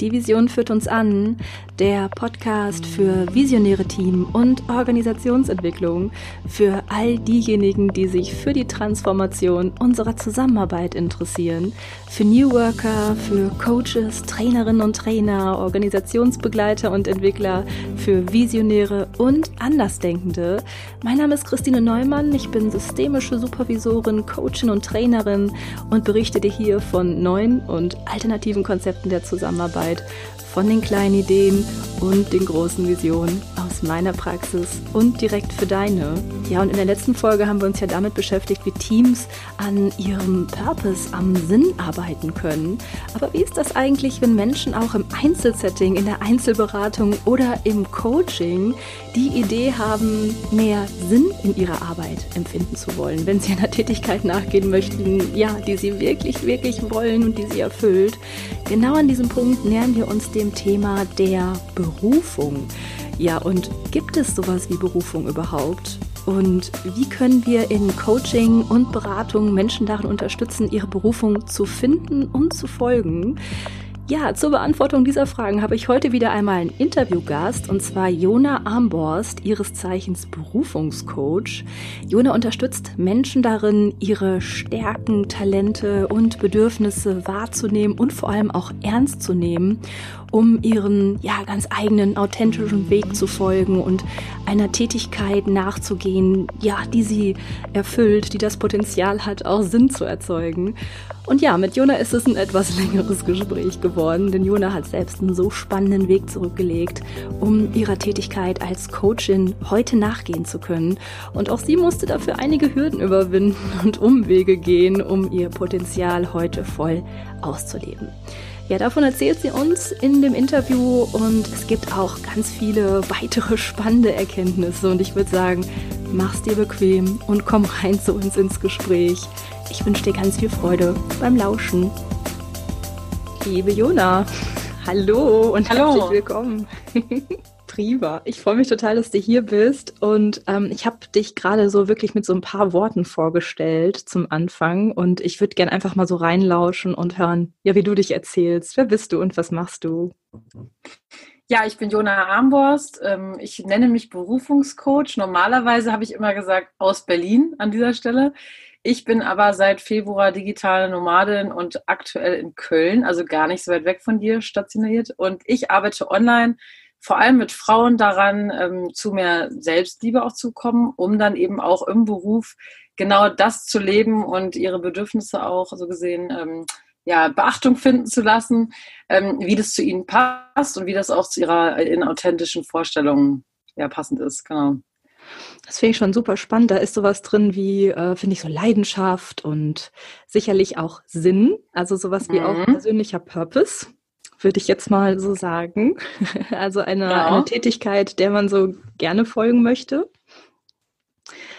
Die Vision führt uns an, der Podcast für visionäre Team und Organisationsentwicklung, für all diejenigen, die sich für die Transformation unserer Zusammenarbeit interessieren, für New Worker, für Coaches, Trainerinnen und Trainer, Organisationsbegleiter und Entwickler, für Visionäre und Andersdenkende. Mein Name ist Christine Neumann, ich bin systemische Supervisorin, Coachin und Trainerin und berichte dir hier von neuen und alternativen Konzepten der Zusammenarbeit Arbeit, von den kleinen Ideen und den großen Visionen aus meiner Praxis und direkt für deine. Ja, und in der letzten Folge haben wir uns ja damit beschäftigt, wie Teams an ihrem Purpose, am Sinn arbeiten können. Aber wie ist das eigentlich, wenn Menschen auch im Einzelsetting, in der Einzelberatung oder im Coaching die Idee haben, mehr Sinn in ihrer Arbeit empfinden zu wollen, wenn sie einer Tätigkeit nachgehen möchten, ja, die sie wirklich, wirklich wollen und die sie erfüllt. Genau an diesem Punkt nähern wir uns dem Thema der Berufung. Ja, und gibt es sowas wie Berufung überhaupt? Und wie können wir in Coaching und Beratung Menschen darin unterstützen, ihre Berufung zu finden und zu folgen? Ja, zur Beantwortung dieser Fragen habe ich heute wieder einmal einen Interviewgast und zwar Jona Armborst, ihres Zeichens Berufungscoach. Jona unterstützt Menschen darin, ihre Stärken, Talente und Bedürfnisse wahrzunehmen und vor allem auch ernst zu nehmen, um ihren ja ganz eigenen authentischen Weg zu folgen und einer Tätigkeit nachzugehen, ja, die sie erfüllt, die das Potenzial hat, auch Sinn zu erzeugen. Und ja, mit Jona ist es ein etwas längeres Gespräch geworden, denn Jona hat selbst einen so spannenden Weg zurückgelegt, um ihrer Tätigkeit als Coachin heute nachgehen zu können. Und auch sie musste dafür einige Hürden überwinden und Umwege gehen, um ihr Potenzial heute voll auszuleben. Ja, davon erzählt sie uns in dem Interview und es gibt auch ganz viele weitere spannende Erkenntnisse und ich würde sagen, mach's dir bequem und komm rein zu uns ins Gespräch. Ich wünsche dir ganz viel Freude beim Lauschen. Liebe Jona, hallo und hallo. herzlich willkommen. Prima. Ich freue mich total, dass du hier bist. Und ähm, ich habe dich gerade so wirklich mit so ein paar Worten vorgestellt zum Anfang. Und ich würde gerne einfach mal so reinlauschen und hören, ja, wie du dich erzählst. Wer bist du und was machst du? Ja, ich bin Jona Armborst. Ähm, ich nenne mich Berufungscoach. Normalerweise habe ich immer gesagt aus Berlin an dieser Stelle. Ich bin aber seit Februar digitale Nomadin und aktuell in Köln, also gar nicht so weit weg von dir stationiert. Und ich arbeite online, vor allem mit Frauen daran, ähm, zu mehr Selbstliebe auch zu kommen, um dann eben auch im Beruf genau das zu leben und ihre Bedürfnisse auch so gesehen ähm, ja, Beachtung finden zu lassen, ähm, wie das zu ihnen passt und wie das auch zu ihrer in authentischen Vorstellungen ja, passend ist. Genau. Das finde ich schon super spannend. Da ist sowas drin wie, äh, finde ich, so Leidenschaft und sicherlich auch Sinn. Also sowas wie mhm. auch persönlicher Purpose, würde ich jetzt mal so sagen. also eine, ja. eine Tätigkeit, der man so gerne folgen möchte.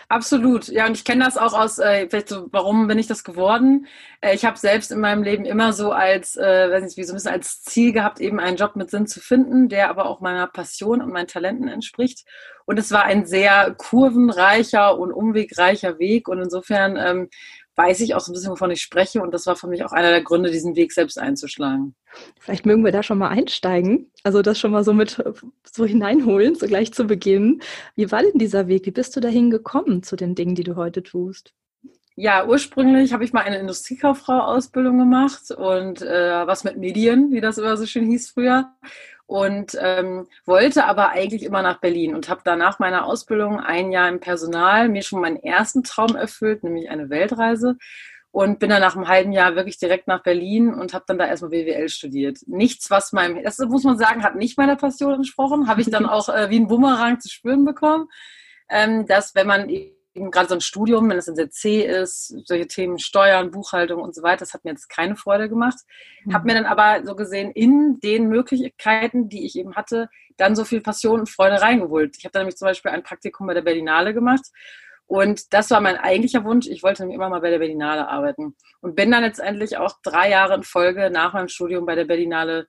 Absolut, ja, und ich kenne das auch aus, äh, vielleicht so, warum bin ich das geworden? Äh, ich habe selbst in meinem Leben immer so als, äh, weiß nicht, wie so ein bisschen als Ziel gehabt, eben einen Job mit Sinn zu finden, der aber auch meiner Passion und meinen Talenten entspricht. Und es war ein sehr kurvenreicher und umwegreicher Weg. Und insofern ähm, weiß ich auch so ein bisschen, wovon ich spreche. Und das war für mich auch einer der Gründe, diesen Weg selbst einzuschlagen. Vielleicht mögen wir da schon mal einsteigen. Also das schon mal so mit so hineinholen, so gleich zu Beginn. Wie war denn dieser Weg? Wie bist du dahin gekommen zu den Dingen, die du heute tust? Ja, ursprünglich habe ich mal eine Industriekauffrau-Ausbildung gemacht und äh, was mit Medien, wie das immer so schön hieß früher und ähm, wollte aber eigentlich immer nach Berlin und habe danach meiner Ausbildung ein Jahr im Personal mir schon meinen ersten Traum erfüllt, nämlich eine Weltreise und bin dann nach einem halben Jahr wirklich direkt nach Berlin und habe dann da erstmal BWL studiert. Nichts, was meinem, das muss man sagen, hat nicht meiner Passion entsprochen, habe ich dann auch äh, wie ein Bumerang zu spüren bekommen, ähm, dass wenn man gerade so ein Studium, wenn es in der C ist, solche Themen Steuern, Buchhaltung und so weiter, das hat mir jetzt keine Freude gemacht. Mhm. Habe mir dann aber so gesehen in den Möglichkeiten, die ich eben hatte, dann so viel Passion und Freude reingeholt. Ich habe dann nämlich zum Beispiel ein Praktikum bei der Berlinale gemacht und das war mein eigentlicher Wunsch. Ich wollte nämlich immer mal bei der Berlinale arbeiten und bin dann letztendlich auch drei Jahre in Folge nach meinem Studium bei der Berlinale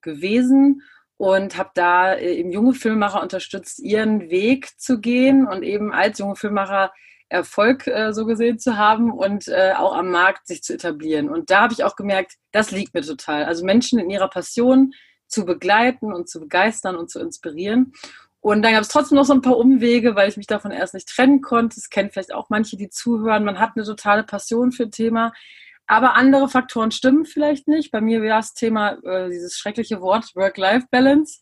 gewesen und habe da äh, eben junge Filmemacher unterstützt, ihren Weg zu gehen und eben als junge Filmemacher Erfolg äh, so gesehen zu haben und äh, auch am Markt sich zu etablieren. Und da habe ich auch gemerkt, das liegt mir total. Also Menschen in ihrer Passion zu begleiten und zu begeistern und zu inspirieren. Und dann gab es trotzdem noch so ein paar Umwege, weil ich mich davon erst nicht trennen konnte. Das kennen vielleicht auch manche, die zuhören. Man hat eine totale Passion für ein Thema. Aber andere Faktoren stimmen vielleicht nicht. Bei mir wäre das Thema, äh, dieses schreckliche Wort Work-Life-Balance.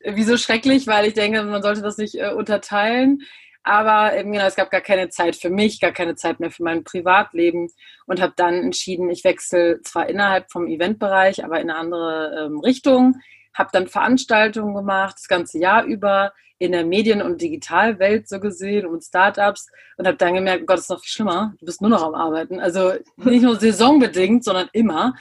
Wieso schrecklich? Weil ich denke, man sollte das nicht äh, unterteilen. Aber eben, genau, es gab gar keine Zeit für mich, gar keine Zeit mehr für mein Privatleben und habe dann entschieden, ich wechsle zwar innerhalb vom Eventbereich, aber in eine andere ähm, Richtung. Habe dann Veranstaltungen gemacht, das ganze Jahr über in der Medien- und Digitalwelt so gesehen und Startups und habe dann gemerkt, oh Gott, das ist noch viel schlimmer. Du bist nur noch am Arbeiten. Also nicht nur saisonbedingt, sondern immer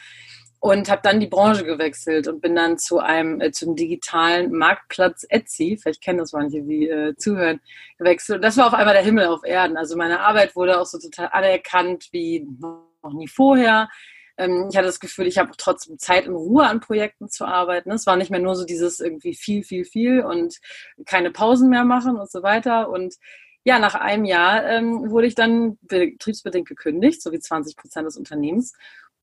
und habe dann die Branche gewechselt und bin dann zu einem äh, zum digitalen Marktplatz Etsy, vielleicht kennen das manche, die äh, zuhören, gewechselt. Und das war auf einmal der Himmel auf Erden. Also meine Arbeit wurde auch so total anerkannt wie noch nie vorher. Ähm, ich hatte das Gefühl, ich habe trotzdem Zeit in Ruhe an Projekten zu arbeiten. Es war nicht mehr nur so dieses irgendwie viel, viel, viel und keine Pausen mehr machen und so weiter. Und ja, nach einem Jahr ähm, wurde ich dann betriebsbedingt gekündigt, so wie 20 Prozent des Unternehmens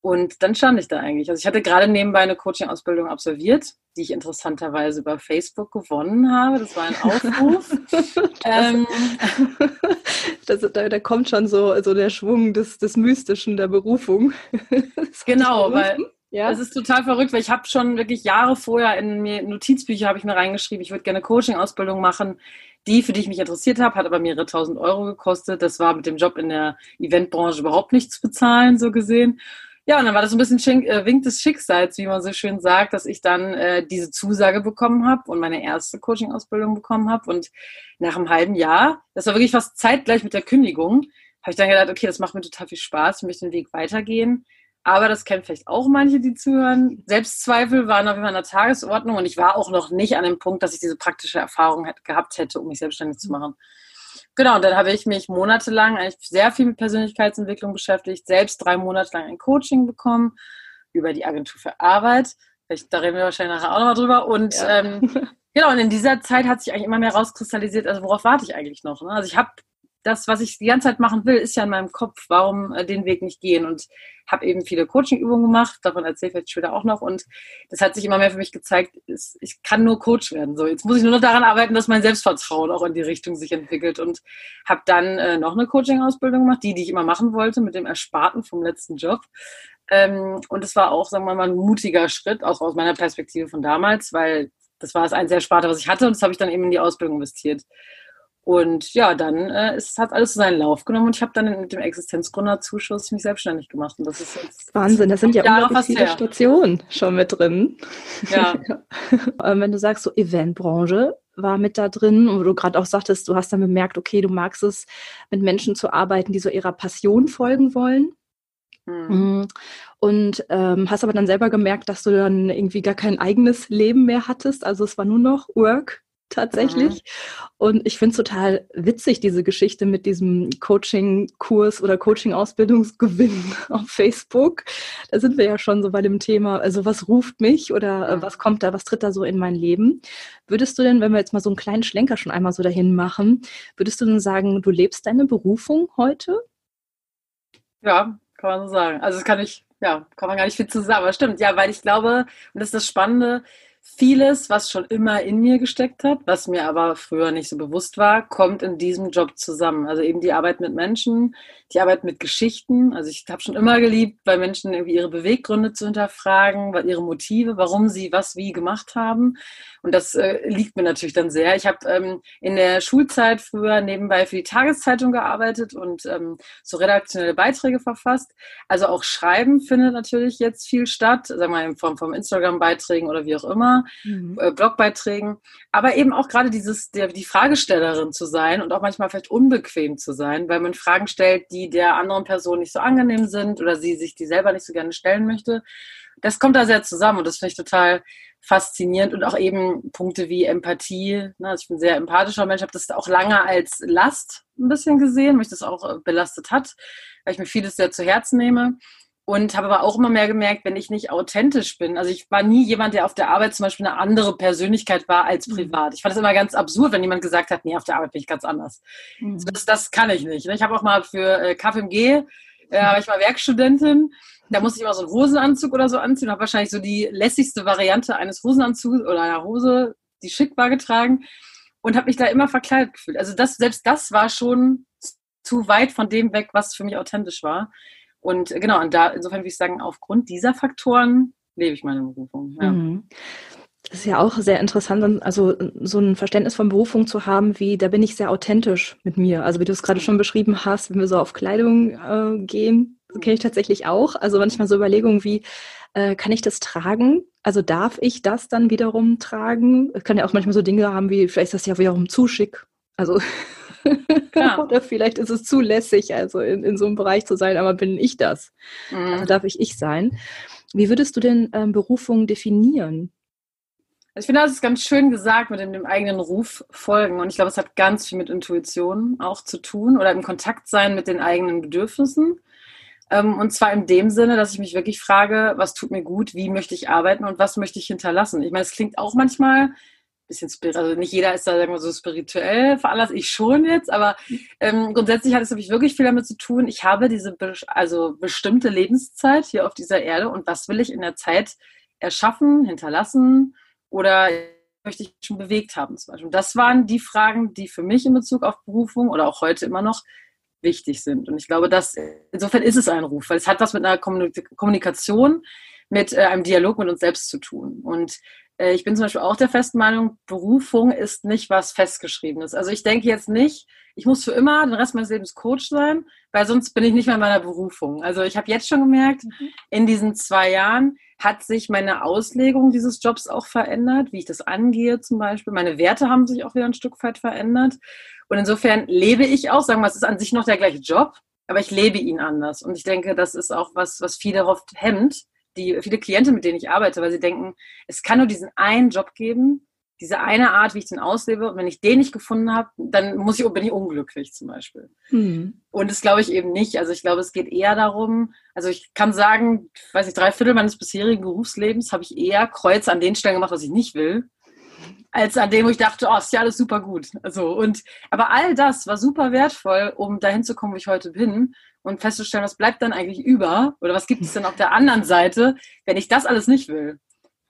und dann stand ich da eigentlich. Also ich hatte gerade nebenbei eine Coaching-Ausbildung absolviert, die ich interessanterweise über Facebook gewonnen habe. Das war ein Aufruf. ähm, das, da, da, kommt schon so, so der Schwung des, des Mystischen, der Berufung. genau, weil ja. Das ist total verrückt, weil ich habe schon wirklich Jahre vorher in mir Notizbücher habe ich mir reingeschrieben, ich würde gerne Coaching-Ausbildung machen. Die, für die ich mich interessiert habe, hat aber mehrere tausend Euro gekostet. Das war mit dem Job in der Eventbranche überhaupt nichts bezahlen, so gesehen. Ja, und dann war das so ein bisschen Schink, äh, Wink des Schicksals, wie man so schön sagt, dass ich dann äh, diese Zusage bekommen habe und meine erste Coaching-Ausbildung bekommen habe. Und nach einem halben Jahr, das war wirklich fast zeitgleich mit der Kündigung, habe ich dann gedacht, okay, das macht mir total viel Spaß, ich möchte den Weg weitergehen. Aber das kennen vielleicht auch manche, die zuhören. Selbstzweifel waren auf jeden Fall an der Tagesordnung und ich war auch noch nicht an dem Punkt, dass ich diese praktische Erfahrung gehabt hätte, um mich selbstständig zu machen. Genau, und dann habe ich mich monatelang eigentlich sehr viel mit Persönlichkeitsentwicklung beschäftigt, selbst drei Monate lang ein Coaching bekommen über die Agentur für Arbeit. Vielleicht, da reden wir wahrscheinlich nachher auch nochmal drüber. Und ja. ähm, genau, und in dieser Zeit hat sich eigentlich immer mehr rauskristallisiert, also worauf warte ich eigentlich noch? Ne? Also ich habe das, was ich die ganze Zeit machen will, ist ja in meinem Kopf. Warum äh, den Weg nicht gehen? Und habe eben viele Coaching-Übungen gemacht. Davon erzähle ich vielleicht später auch noch. Und das hat sich immer mehr für mich gezeigt, ist, ich kann nur Coach werden. So, jetzt muss ich nur noch daran arbeiten, dass mein Selbstvertrauen auch in die Richtung sich entwickelt. Und habe dann äh, noch eine Coaching-Ausbildung gemacht, die, die ich immer machen wollte, mit dem Ersparten vom letzten Job. Ähm, und es war auch, sagen wir mal, ein mutiger Schritt, auch aus meiner Perspektive von damals, weil das war das einzige Ersparte, was ich hatte. Und das habe ich dann eben in die Ausbildung investiert. Und ja, dann äh, ist, hat alles seinen Lauf genommen und ich habe dann mit dem Existenzgründerzuschuss mich selbstständig gemacht. Und das ist jetzt Wahnsinn, das sind ja unglaublich viele her. Stationen schon mit drin. Ja. Ähm, wenn du sagst, so Eventbranche war mit da drin und du gerade auch sagtest, du hast dann bemerkt, okay, du magst es, mit Menschen zu arbeiten, die so ihrer Passion folgen wollen. Hm. Und ähm, hast aber dann selber gemerkt, dass du dann irgendwie gar kein eigenes Leben mehr hattest. Also es war nur noch Work tatsächlich. Mhm. Und ich finde es total witzig, diese Geschichte mit diesem Coaching-Kurs oder Coaching-Ausbildungsgewinn auf Facebook. Da sind wir ja schon so bei dem Thema, also was ruft mich oder äh, was kommt da, was tritt da so in mein Leben? Würdest du denn, wenn wir jetzt mal so einen kleinen Schlenker schon einmal so dahin machen, würdest du denn sagen, du lebst deine Berufung heute? Ja, kann man so sagen. Also das kann ich, ja, kann man gar nicht viel zu sagen, aber stimmt, ja, weil ich glaube, und das ist das Spannende, Vieles, was schon immer in mir gesteckt hat, was mir aber früher nicht so bewusst war, kommt in diesem Job zusammen. Also eben die Arbeit mit Menschen, die Arbeit mit Geschichten. Also ich habe schon immer geliebt, bei Menschen irgendwie ihre Beweggründe zu hinterfragen, ihre Motive, warum sie was wie gemacht haben. Und das äh, liegt mir natürlich dann sehr. Ich habe ähm, in der Schulzeit früher nebenbei für die Tageszeitung gearbeitet und ähm, so redaktionelle Beiträge verfasst. Also auch Schreiben findet natürlich jetzt viel statt, sagen wir mal in Form von Instagram-Beiträgen oder wie auch immer, mhm. äh, Blogbeiträgen. Aber eben auch gerade dieses, der, die Fragestellerin zu sein und auch manchmal vielleicht unbequem zu sein, weil man Fragen stellt, die der anderen Person nicht so angenehm sind oder sie sich die selber nicht so gerne stellen möchte. Das kommt da sehr zusammen und das finde ich total faszinierend und auch eben Punkte wie Empathie. Ne? Also ich bin ein sehr empathischer Mensch, habe das auch lange als Last ein bisschen gesehen, mich das auch äh, belastet hat, weil ich mir vieles sehr zu Herzen nehme. Und habe aber auch immer mehr gemerkt, wenn ich nicht authentisch bin. Also ich war nie jemand, der auf der Arbeit zum Beispiel eine andere Persönlichkeit war als mhm. privat. Ich fand es immer ganz absurd, wenn jemand gesagt hat, nee, auf der Arbeit bin ich ganz anders. Mhm. Das, das kann ich nicht. Ich habe auch mal für äh, KFMG Ja, war ich mal Werkstudentin. Da musste ich immer so einen Hosenanzug oder so anziehen. Habe wahrscheinlich so die lässigste Variante eines Hosenanzugs oder einer Hose, die schick war, getragen. Und habe mich da immer verkleidet gefühlt. Also das, selbst das war schon zu weit von dem weg, was für mich authentisch war. Und genau, und da insofern würde ich sagen, aufgrund dieser Faktoren lebe ich meine Berufung. Ja. Mhm. Das ist ja auch sehr interessant, also so ein Verständnis von Berufung zu haben, wie da bin ich sehr authentisch mit mir. Also wie du es gerade schon beschrieben hast, wenn wir so auf Kleidung äh, gehen, kenne ich tatsächlich auch. Also manchmal so Überlegungen wie, äh, kann ich das tragen? Also darf ich das dann wiederum tragen? Es kann ja auch manchmal so Dinge haben wie, vielleicht ist das ja wiederum zu schick. Also. oder vielleicht ist es zu lässig, also in, in so einem Bereich zu sein, aber bin ich das? Mhm. Also darf ich ich sein? Wie würdest du denn ähm, Berufung definieren? Ich finde, das ist ganz schön gesagt mit dem, dem, eigenen Ruf folgen. Und ich glaube, es hat ganz viel mit Intuition auch zu tun oder im Kontakt sein mit den eigenen Bedürfnissen. Ähm, und zwar in dem Sinne, dass ich mich wirklich frage, was tut mir gut, wie möchte ich arbeiten und was möchte ich hinterlassen. Ich meine, es klingt auch manchmal bisschen spirituell, also nicht jeder ist da sagen wir, so spirituell veranlasst, ich schon jetzt, aber ähm, grundsätzlich hat es nämlich wirklich viel damit zu tun, ich habe diese also bestimmte Lebenszeit hier auf dieser Erde und was will ich in der Zeit erschaffen, hinterlassen oder möchte ich schon bewegt haben zum Beispiel. das waren die Fragen, die für mich in Bezug auf Berufung oder auch heute immer noch wichtig sind. Und ich glaube, dass insofern ist es ein Ruf, weil es hat was mit einer Kommunikation, mit äh, einem Dialog mit uns selbst zu tun. Und ich bin zum Beispiel auch der festen Meinung, Berufung ist nicht was Festgeschriebenes. Also ich denke jetzt nicht, ich muss für immer den Rest meines Lebens Coach sein, weil sonst bin ich nicht mehr in meiner Berufung. Also ich habe jetzt schon gemerkt, mhm. in diesen zwei Jahren, hat sich meine Auslegung dieses Jobs auch verändert, wie ich das angehe zum Beispiel. Meine Werte haben sich auch wieder ein Stück weit verändert. Und insofern lebe ich auch, sagen wir, es ist an sich noch der gleiche Job, aber ich lebe ihn anders. Und ich denke, das ist auch was, was viele oft hemmt, die viele Klienten, mit denen ich arbeite, weil sie denken, es kann nur diesen einen Job geben, diese eine Art, wie ich den auslebe. Und wenn ich den nicht gefunden habe, dann muss ich, bin ich unglücklich zum Beispiel. Mhm. Und das glaube ich eben nicht. Also ich glaube, es geht eher darum, also ich kann sagen, weiß ich, drei Viertel meines bisherigen Berufslebens habe ich eher Kreuz an den Stellen gemacht, was ich nicht will, als an dem, wo ich dachte, oh, ist ja alles super gut. Also, und, aber all das war super wertvoll, um dahin zu kommen, wo ich heute bin und festzustellen, was bleibt dann eigentlich über oder was gibt es denn auf der anderen Seite, wenn ich das alles nicht will.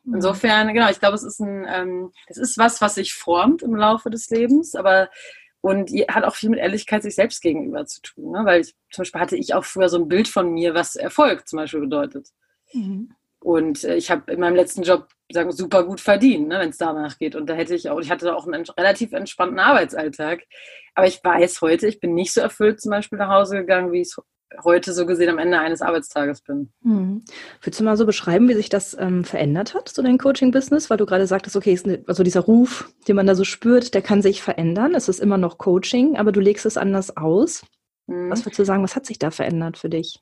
Mhm. Insofern, genau, ich glaube, es ist ein, ähm, es ist was, was sich formt im Laufe des Lebens, aber und hat auch viel mit Ehrlichkeit sich selbst gegenüber zu tun. Ne? Weil ich, zum Beispiel hatte ich auch früher so ein Bild von mir, was Erfolg zum Beispiel bedeutet. Mhm. Und äh, ich habe in meinem letzten Job sagen, super gut verdient, ne, wenn es danach geht. Und da hätte ich auch, ich hatte auch einen relativ entspannten Arbeitsalltag. Aber ich weiß heute, ich bin nicht so erfüllt zum Beispiel nach Hause gegangen, wie ich es heute so gesehen am Ende eines Arbeitstages bin. Mhm. Willst du mal so beschreiben, wie sich das ähm, verändert hat, so dein Coaching-Business? Weil du gerade sagtest, okay, eine, also dieser Ruf, den man da so spürt, der kann sich verändern. Es ist immer noch Coaching, aber du legst es anders aus. Mhm. Was würdest du sagen, was hat sich da verändert für dich?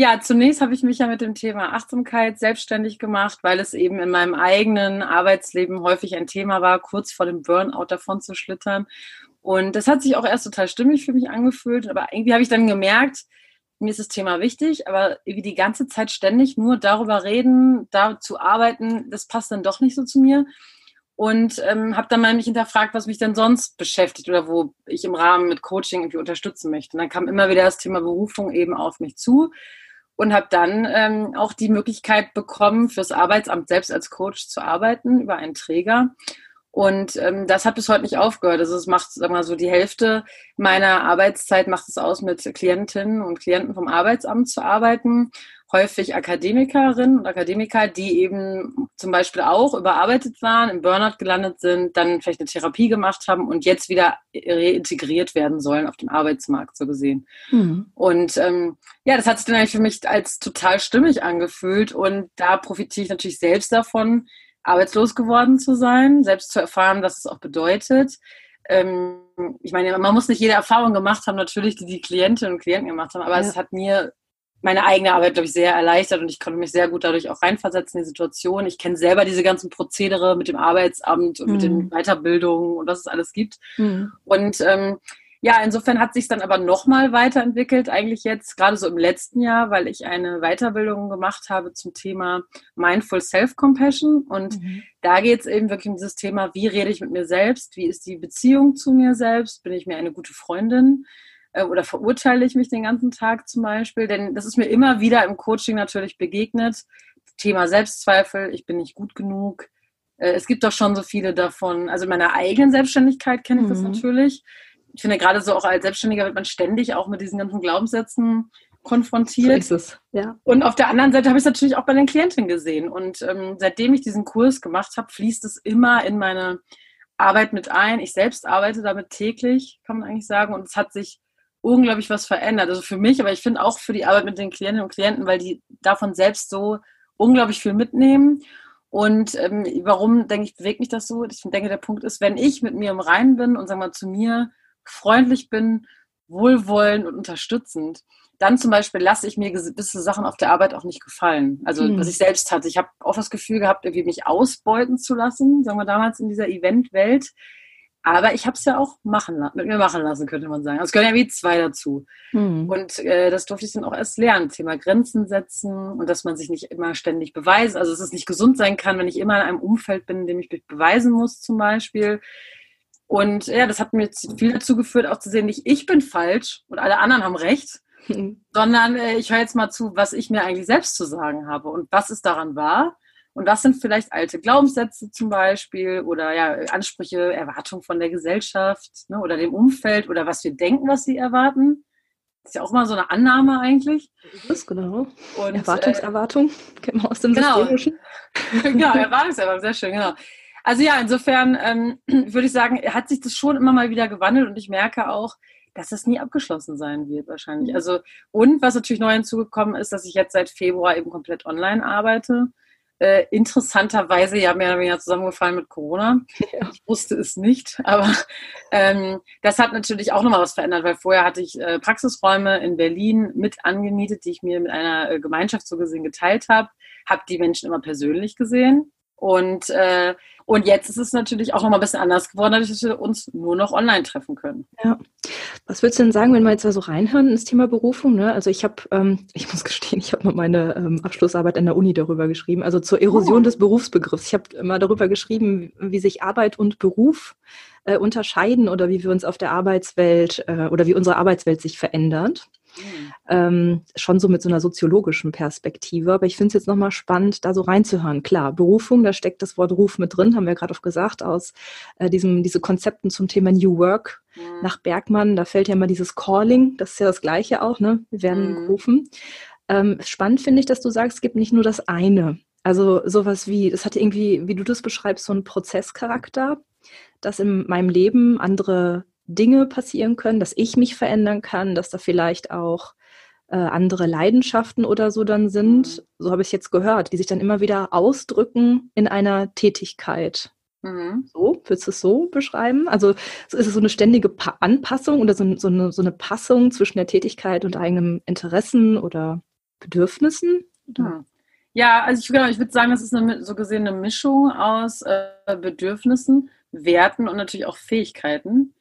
Ja, zunächst habe ich mich ja mit dem Thema Achtsamkeit selbstständig gemacht, weil es eben in meinem eigenen Arbeitsleben häufig ein Thema war, kurz vor dem Burnout davon zu schlittern. Und das hat sich auch erst total stimmig für mich angefühlt. Aber irgendwie habe ich dann gemerkt, mir ist das Thema wichtig, aber irgendwie die ganze Zeit ständig nur darüber reden, da zu arbeiten, das passt dann doch nicht so zu mir. Und ähm, habe dann mal mich hinterfragt, was mich denn sonst beschäftigt oder wo ich im Rahmen mit Coaching irgendwie unterstützen möchte. Und dann kam immer wieder das Thema Berufung eben auf mich zu und habe dann ähm, auch die Möglichkeit bekommen, fürs Arbeitsamt selbst als Coach zu arbeiten über einen Träger. Und ähm, das hat bis heute nicht aufgehört. Also es macht, sagen wir mal so, die Hälfte meiner Arbeitszeit macht es aus, mit Klientinnen und Klienten vom Arbeitsamt zu arbeiten. Häufig Akademikerinnen und Akademiker, die eben zum Beispiel auch überarbeitet waren, im Burnout gelandet sind, dann vielleicht eine Therapie gemacht haben und jetzt wieder reintegriert werden sollen auf dem Arbeitsmarkt, so gesehen. Mhm. Und ähm, ja, das hat sich dann eigentlich für mich als total stimmig angefühlt und da profitiere ich natürlich selbst davon, arbeitslos geworden zu sein, selbst zu erfahren, was es auch bedeutet. Ähm, ich meine, man muss nicht jede Erfahrung gemacht haben, natürlich, die die Klientinnen und Klienten gemacht haben, aber ja. es hat mir meine eigene Arbeit, glaube ich, sehr erleichtert und ich konnte mich sehr gut dadurch auch reinversetzen in die Situation. Ich kenne selber diese ganzen Prozedere mit dem Arbeitsamt und mhm. mit den mhm. Weiterbildungen und was es alles gibt. Mhm. Und ähm, ja, insofern hat sich dann aber nochmal weiterentwickelt, eigentlich jetzt gerade so im letzten Jahr, weil ich eine Weiterbildung gemacht habe zum Thema Mindful Self-Compassion. Und mhm. da geht es eben wirklich um dieses Thema, wie rede ich mit mir selbst, wie ist die Beziehung zu mir selbst, bin ich mir eine gute Freundin, oder verurteile ich mich den ganzen Tag zum Beispiel? Denn das ist mir immer wieder im Coaching natürlich begegnet. Thema Selbstzweifel, ich bin nicht gut genug. Äh, es gibt doch schon so viele davon. Also in meiner eigenen Selbstständigkeit kenne ich mhm. das natürlich. Ich finde gerade so auch als Selbstständiger wird man ständig auch mit diesen ganzen Glaubenssätzen konfrontiert. So ist es, ja. Und auf der anderen Seite habe ich es natürlich auch bei den Klientinnen gesehen. Und ähm, seitdem ich diesen Kurs gemacht habe, fließt es immer in meine Arbeit mit ein. Ich selbst arbeite damit täglich, kann man eigentlich sagen. Und es hat sich unglaublich was verändert. Also für mich, aber ich finde auch für die Arbeit mit den Klientinnen und Klienten, weil die davon selbst so unglaublich viel mitnehmen. Und ähm, warum, denke ich, bewegt mich das so? Ich denke, der Punkt ist, wenn ich mit mir im Reinen bin und sagen wir zu mir freundlich bin, wohlwollend und unterstützend, dann zum Beispiel lasse ich mir gewisse Sachen auf der Arbeit auch nicht gefallen. Also mhm. was ich selbst hatte. Ich habe auch das Gefühl gehabt, irgendwie mich ausbeuten zu lassen, sagen wir damals in dieser Eventwelt. Aber ich habe es ja auch machen, mit mir machen lassen, könnte man sagen. Also es gehören ja wie zwei dazu. Mhm. Und äh, das durfte ich dann auch erst lernen. Thema Grenzen setzen und dass man sich nicht immer ständig beweist. Also dass es nicht gesund sein kann, wenn ich immer in einem Umfeld bin, in dem ich mich beweisen muss zum Beispiel. Und ja, das hat mir viel dazu geführt, auch zu sehen, nicht ich bin falsch und alle anderen haben recht, mhm. sondern äh, ich höre jetzt mal zu, was ich mir eigentlich selbst zu sagen habe und was ist daran wahr und was sind vielleicht alte Glaubenssätze zum Beispiel oder ja, Ansprüche, Erwartungen von der Gesellschaft ne, oder dem Umfeld oder was wir denken, was sie erwarten. Das ist ja auch mal so eine Annahme eigentlich. Das ist genau. Und, Erwartungserwartung, äh, kennen wir aus dem genau. Systemischen. genau, Erwartungserwartung, sehr schön, genau. Also ja, insofern ähm, würde ich sagen, hat sich das schon immer mal wieder gewandelt und ich merke auch, dass das nie abgeschlossen sein wird wahrscheinlich. Mhm. Also und was natürlich neu hinzugekommen ist, dass ich jetzt seit Februar eben komplett online arbeite. Äh, interessanterweise ja mehr oder weniger zusammengefallen mit Corona. Ja. Ich wusste es nicht, aber ähm, das hat natürlich auch nochmal was verändert, weil vorher hatte ich äh, Praxisräume in Berlin mit angemietet, die ich mir mit einer äh, Gemeinschaft so gesehen geteilt habe, habe die Menschen immer persönlich gesehen und äh, und jetzt ist es natürlich auch noch mal ein bisschen anders geworden, dass wir uns nur noch online treffen können. Ja. Was würdest du denn sagen, wenn wir jetzt da so reinhören ins Thema Berufung? Ne? Also ich habe, ähm, ich muss gestehen, ich habe mal meine ähm, Abschlussarbeit an der Uni darüber geschrieben, also zur Erosion oh. des Berufsbegriffs. Ich habe mal darüber geschrieben, wie sich Arbeit und Beruf äh, unterscheiden oder wie wir uns auf der Arbeitswelt äh, oder wie unsere Arbeitswelt sich verändert. Mhm. Ähm, schon so mit so einer soziologischen Perspektive. Aber ich finde es jetzt nochmal spannend, da so reinzuhören. Klar, Berufung, da steckt das Wort Ruf mit drin, haben wir gerade auch gesagt, aus äh, diesem, diese Konzepten zum Thema New Work mhm. nach Bergmann. Da fällt ja immer dieses Calling, das ist ja das Gleiche auch, ne? Wir werden mhm. gerufen. Ähm, spannend finde ich, dass du sagst, es gibt nicht nur das eine. Also sowas wie, das hat irgendwie, wie du das beschreibst, so einen Prozesscharakter, dass in meinem Leben andere Dinge passieren können, dass ich mich verändern kann, dass da vielleicht auch äh, andere Leidenschaften oder so dann sind, mhm. so habe ich es jetzt gehört, die sich dann immer wieder ausdrücken in einer Tätigkeit. Mhm. So, würdest du es so beschreiben? Also ist es so eine ständige pa Anpassung oder so, so, eine, so eine Passung zwischen der Tätigkeit und eigenem Interessen oder Bedürfnissen? Oder? Ja, also ich, genau, ich würde sagen, das ist eine so gesehen eine Mischung aus äh, Bedürfnissen, Werten und natürlich auch Fähigkeiten.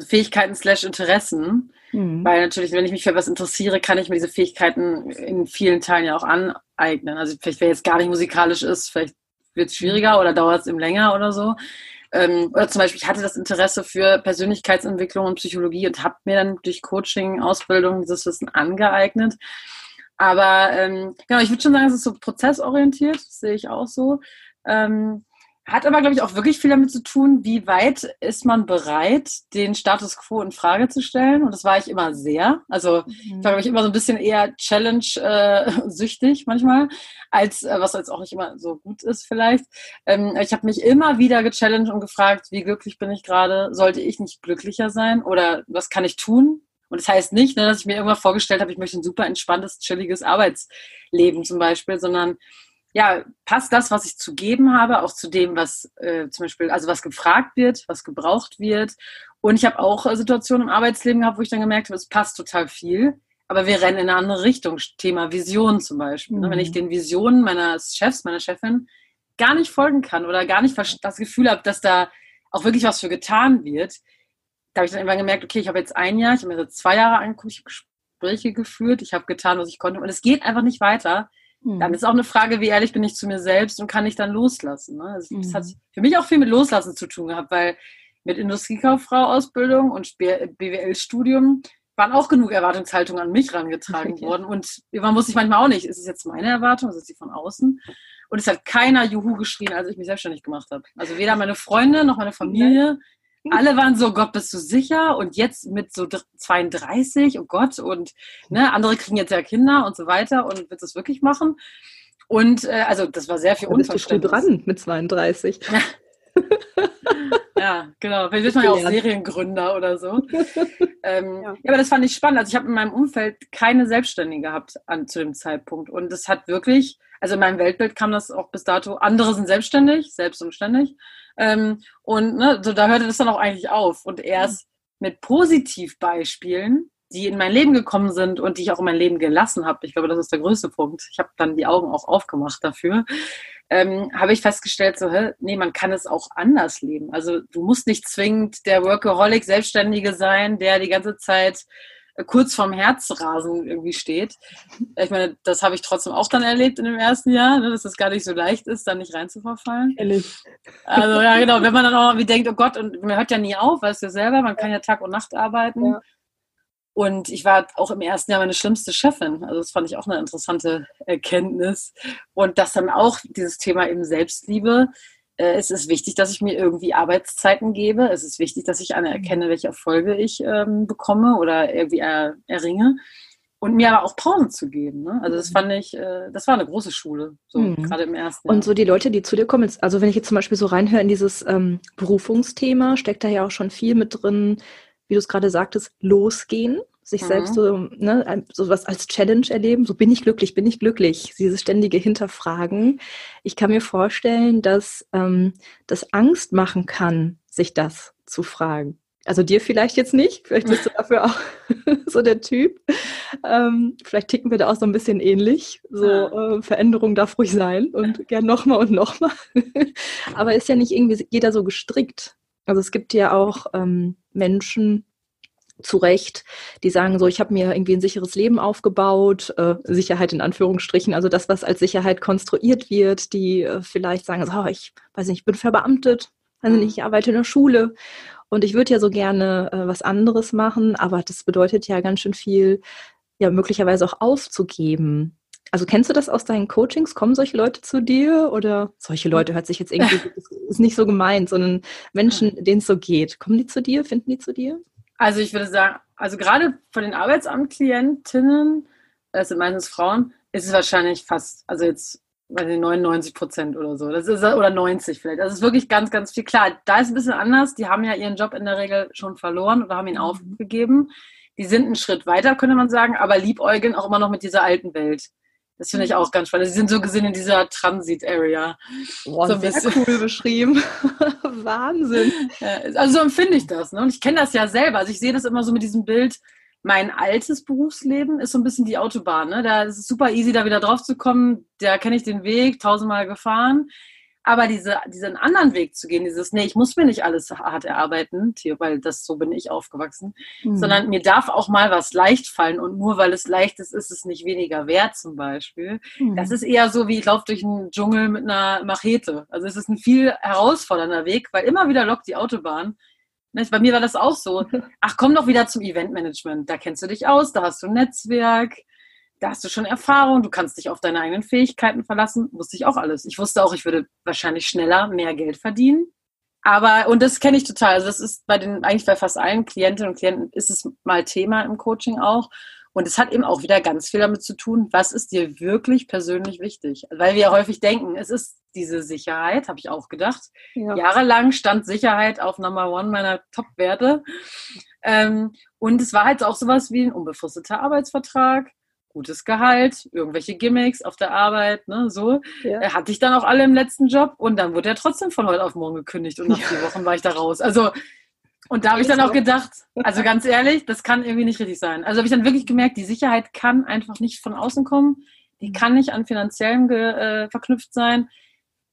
Fähigkeiten slash Interessen. Mhm. Weil natürlich, wenn ich mich für was interessiere, kann ich mir diese Fähigkeiten in vielen Teilen ja auch aneignen. Also vielleicht, wer jetzt gar nicht musikalisch ist, vielleicht wird es schwieriger oder dauert es eben länger oder so. Ähm, oder zum Beispiel, ich hatte das Interesse für Persönlichkeitsentwicklung und Psychologie und habe mir dann durch Coaching, Ausbildung dieses Wissen angeeignet. Aber ähm, genau, ich würde schon sagen, es ist so prozessorientiert, sehe ich auch so. Ähm, hat aber, glaube ich, auch wirklich viel damit zu tun, wie weit ist man bereit, den Status quo in Frage zu stellen. Und das war ich immer sehr. Also mhm. ich war, glaube ich, immer so ein bisschen eher Challenge-süchtig äh, manchmal, als äh, was jetzt auch nicht immer so gut ist vielleicht. Ähm, ich habe mich immer wieder gechallenged und gefragt, wie glücklich bin ich gerade? Sollte ich nicht glücklicher sein? Oder was kann ich tun? Und das heißt nicht, ne, dass ich mir irgendwann vorgestellt habe, ich möchte ein super entspanntes, chilliges Arbeitsleben zum Beispiel, sondern ja, passt das, was ich zu geben habe, auch zu dem, was äh, zum Beispiel, also was gefragt wird, was gebraucht wird. Und ich habe auch äh, Situationen im Arbeitsleben gehabt, wo ich dann gemerkt habe, es passt total viel, aber wir rennen in eine andere Richtung. Thema Vision zum Beispiel. Mhm. Wenn ich mhm. den Visionen meines Chefs, meiner Chefin gar nicht folgen kann oder gar nicht das Gefühl habe, dass da auch wirklich was für getan wird, da habe ich dann irgendwann gemerkt, okay, ich habe jetzt ein Jahr, ich habe mir jetzt zwei Jahre angeguckt, ich habe Gespräche geführt, ich habe getan, was ich konnte und es geht einfach nicht weiter Mhm. Dann ist auch eine Frage, wie ehrlich bin ich zu mir selbst und kann ich dann loslassen. Ne? Also mhm. Das hat für mich auch viel mit Loslassen zu tun gehabt, weil mit Industriekauffrau-Ausbildung und BWL-Studium waren auch genug Erwartungshaltungen an mich rangetragen ja. worden. Und man muss sich manchmal auch nicht, ist es jetzt meine Erwartung, ist es die von außen? Und es hat keiner Juhu geschrien, als ich mich selbstständig gemacht habe. Also weder meine Freunde noch meine Familie. Alle waren so, Gott, bist du sicher? Und jetzt mit so 32, oh Gott, und ne, andere kriegen jetzt ja Kinder und so weiter und wird es wirklich machen? Und äh, also das war sehr viel da Unverständnis. Bist du dran mit 32. Ja. ja, genau. Vielleicht wird man ja auch Seriengründer oder so. ähm, ja. ja. aber das fand ich spannend. Also ich habe in meinem Umfeld keine Selbstständige gehabt an, zu dem Zeitpunkt. Und das hat wirklich, also in meinem Weltbild kam das auch bis dato, andere sind selbstständig, selbst und ständig. Ähm, und ne, so, da hörte das dann auch eigentlich auf. Und erst mit Positivbeispielen die in mein Leben gekommen sind und die ich auch in mein Leben gelassen habe, ich glaube, das ist der größte Punkt. Ich habe dann die Augen auch aufgemacht dafür, ähm, habe ich festgestellt, so, hä, nee, man kann es auch anders leben. Also du musst nicht zwingend der Workaholic Selbstständige sein, der die ganze Zeit kurz vorm Herzrasen irgendwie steht. Ich meine, das habe ich trotzdem auch dann erlebt in dem ersten Jahr, ne, dass es gar nicht so leicht ist, da nicht reinzuverfallen. Ehrlich. Also ja, genau, wenn man dann auch wie denkt, oh Gott, und man hört ja nie auf, weißt du selber, man kann ja Tag und Nacht arbeiten. Ja. Und ich war auch im ersten Jahr meine schlimmste Chefin. Also das fand ich auch eine interessante Erkenntnis. Und das dann auch dieses Thema eben Selbstliebe. Äh, es ist wichtig, dass ich mir irgendwie Arbeitszeiten gebe. Es ist wichtig, dass ich anerkenne, welche Erfolge ich ähm, bekomme oder irgendwie er, erringe. Und mir aber auch Pausen zu geben. Ne? Also das mhm. fand ich, äh, das war eine große Schule, so mhm. gerade im ersten Jahr. Und so die Leute, die zu dir kommen, also wenn ich jetzt zum Beispiel so reinhöre in dieses ähm, Berufungsthema, steckt da ja auch schon viel mit drin, wie du es gerade sagtest, losgehen, sich mhm. selbst so, ne, so was als Challenge erleben, so bin ich glücklich, bin ich glücklich, dieses ständige Hinterfragen. Ich kann mir vorstellen, dass ähm, das Angst machen kann, sich das zu fragen. Also dir vielleicht jetzt nicht, vielleicht bist du dafür auch so der Typ. Ähm, vielleicht ticken wir da auch so ein bisschen ähnlich. So äh, Veränderung darf ruhig sein und gern nochmal und nochmal. Aber ist ja nicht irgendwie jeder so gestrickt. Also es gibt ja auch ähm, Menschen, zu Recht, die sagen so, ich habe mir irgendwie ein sicheres Leben aufgebaut, äh, Sicherheit in Anführungsstrichen, also das, was als Sicherheit konstruiert wird, die äh, vielleicht sagen, so, oh, ich weiß nicht, ich bin verbeamtet, also nicht, ich arbeite in der Schule und ich würde ja so gerne äh, was anderes machen, aber das bedeutet ja ganz schön viel, ja möglicherweise auch aufzugeben. Also kennst du das aus deinen Coachings? Kommen solche Leute zu dir oder solche Leute hört sich jetzt irgendwie ist nicht so gemeint, sondern Menschen, denen es so geht. Kommen die zu dir? Finden die zu dir? Also ich würde sagen, also gerade von den Arbeitsamtklientinnen, das sind meistens Frauen, ist es wahrscheinlich fast, also jetzt weiß nicht, 99 Prozent oder so. Das ist, oder 90 vielleicht. Das ist wirklich ganz, ganz viel. Klar, da ist ein bisschen anders. Die haben ja ihren Job in der Regel schon verloren oder haben ihn mhm. aufgegeben. Die sind einen Schritt weiter, könnte man sagen, aber liebäugeln auch immer noch mit dieser alten Welt. Das finde ich auch ganz spannend. Sie sind so gesehen in dieser Transit-Area. Boah, so sehr cool beschrieben. Wahnsinn. also so empfinde ich das. Ne? Und ich kenne das ja selber. Also ich sehe das immer so mit diesem Bild, mein altes Berufsleben ist so ein bisschen die Autobahn. Ne? Da ist es super easy, da wieder drauf zu kommen. Da kenne ich den Weg, tausendmal gefahren. Aber diese, diesen anderen Weg zu gehen, dieses, nee, ich muss mir nicht alles hart erarbeiten, weil das so bin ich aufgewachsen, mhm. sondern mir darf auch mal was leicht fallen und nur weil es leicht ist, ist es nicht weniger wert zum Beispiel. Mhm. Das ist eher so, wie ich laufe durch einen Dschungel mit einer Machete. Also es ist ein viel herausfordernder Weg, weil immer wieder lockt die Autobahn. Bei mir war das auch so. Ach, komm doch wieder zum Eventmanagement. Da kennst du dich aus, da hast du ein Netzwerk da hast du schon Erfahrung, du kannst dich auf deine eigenen Fähigkeiten verlassen. Wusste ich auch alles. Ich wusste auch, ich würde wahrscheinlich schneller mehr Geld verdienen. Aber, und das kenne ich total. Also das ist bei den, eigentlich bei fast allen Klientinnen und Klienten ist es mal Thema im Coaching auch. Und es hat eben auch wieder ganz viel damit zu tun, was ist dir wirklich persönlich wichtig? Weil wir ja häufig denken, es ist diese Sicherheit, habe ich auch gedacht. Ja. Jahrelang stand Sicherheit auf Number One meiner Top-Werte. Ähm, und es war halt auch sowas wie ein unbefristeter Arbeitsvertrag, gutes Gehalt, irgendwelche Gimmicks auf der Arbeit, ne, so. Ja. Er hatte ich dann auch alle im letzten Job und dann wurde er trotzdem von heute auf morgen gekündigt und nach ja. vier Wochen war ich da raus. Also, und da habe ich dann auch gedacht, also ganz ehrlich, das kann irgendwie nicht richtig sein. Also habe ich dann wirklich gemerkt, die Sicherheit kann einfach nicht von außen kommen. Die mhm. kann nicht an finanziellem äh, verknüpft sein.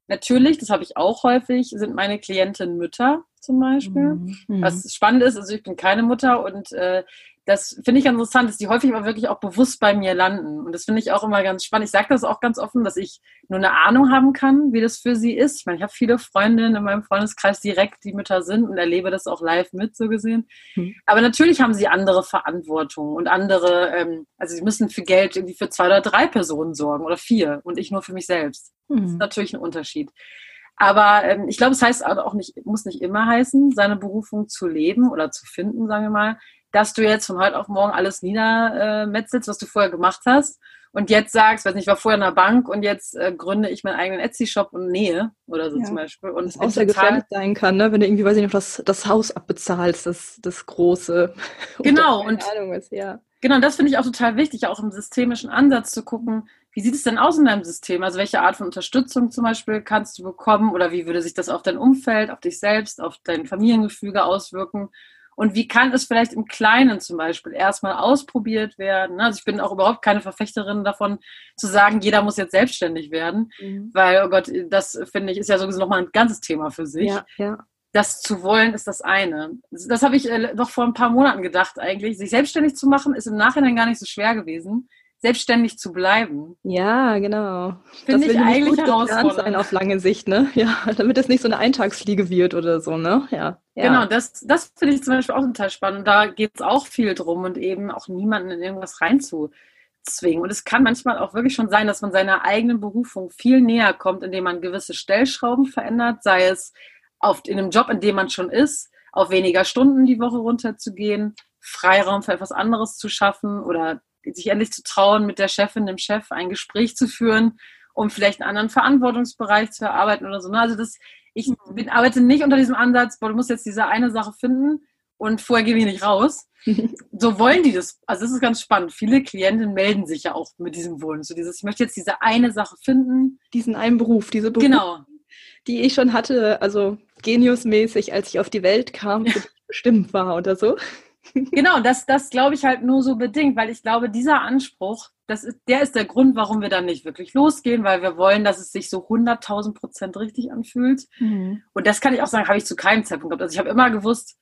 Natürlich, das habe ich auch häufig, sind meine Klientinnen Mütter zum Beispiel. Mhm. Was spannend ist, also ich bin keine Mutter und äh, das finde ich interessant, dass die häufig aber wirklich auch bewusst bei mir landen. Und das finde ich auch immer ganz spannend. Ich sage das auch ganz offen, dass ich nur eine Ahnung haben kann, wie das für sie ist. Ich meine, ich habe viele Freundinnen in meinem Freundeskreis direkt, die Mütter sind und erlebe das auch live mit, so gesehen. Mhm. Aber natürlich haben sie andere Verantwortung und andere, ähm, also sie müssen für Geld irgendwie für zwei oder drei Personen sorgen oder vier und ich nur für mich selbst. Mhm. Das ist hm. natürlich ein Unterschied. Aber ähm, ich glaube, es heißt auch nicht, muss nicht immer heißen, seine Berufung zu leben oder zu finden, sagen wir mal dass du jetzt von heute auf morgen alles niedermetzelst, was du vorher gemacht hast und jetzt sagst, weiß nicht, ich war vorher in der Bank und jetzt äh, gründe ich meinen eigenen Etsy-Shop und nähe oder so ja. zum Beispiel. Und das auch sehr gefährlich sein kann, ne? wenn du irgendwie, weiß ich nicht, das, das Haus abbezahlst, das, das große. Genau. und Ahnung ist, ja. Genau, das finde ich auch total wichtig, auch im systemischen Ansatz zu gucken, wie sieht es denn aus in deinem System? Also welche Art von Unterstützung zum Beispiel kannst du bekommen oder wie würde sich das auf dein Umfeld, auf dich selbst, auf dein Familiengefüge auswirken? Und wie kann es vielleicht im Kleinen zum Beispiel erstmal ausprobiert werden? Also ich bin auch überhaupt keine Verfechterin davon zu sagen, jeder muss jetzt selbstständig werden, mhm. weil, oh Gott, das finde ich ist ja sowieso nochmal ein ganzes Thema für sich. Ja, ja. Das zu wollen ist das eine. Das habe ich äh, doch vor ein paar Monaten gedacht eigentlich. Sich selbstständig zu machen ist im Nachhinein gar nicht so schwer gewesen selbstständig zu bleiben. Ja, genau. Finde ich eigentlich herausfordernd sein auf lange Sicht, ne? Ja, damit es nicht so eine Eintagsfliege wird oder so, ne? Ja. ja. Genau, das, das finde ich zum Beispiel auch total spannend. Da geht es auch viel drum und eben auch niemanden in irgendwas reinzuzwingen. Und es kann manchmal auch wirklich schon sein, dass man seiner eigenen Berufung viel näher kommt, indem man gewisse Stellschrauben verändert, sei es auf, in einem Job, in dem man schon ist, auf weniger Stunden die Woche runterzugehen, Freiraum für etwas anderes zu schaffen oder sich endlich zu trauen, mit der Chefin, dem Chef ein Gespräch zu führen, um vielleicht einen anderen Verantwortungsbereich zu erarbeiten oder so. Ne? Also das, ich mhm. bin, arbeite nicht unter diesem Ansatz, boah, du musst jetzt diese eine Sache finden und vorher gehe ich nicht raus. so wollen die das. Also das ist ganz spannend. Viele Klienten melden sich ja auch mit diesem Wunsch. So dieses, ich möchte jetzt diese eine Sache finden. Diesen einen Beruf, diese Beruf, genau. die ich schon hatte, also geniusmäßig, als ich auf die Welt kam, bestimmt war oder so genau, das, das glaube ich halt nur so bedingt, weil ich glaube, dieser Anspruch, das ist, der ist der Grund, warum wir dann nicht wirklich losgehen, weil wir wollen, dass es sich so 100.000 Prozent richtig anfühlt. Mhm. Und das kann ich auch sagen, habe ich zu keinem Zeitpunkt gehabt. Also ich habe immer gewusst,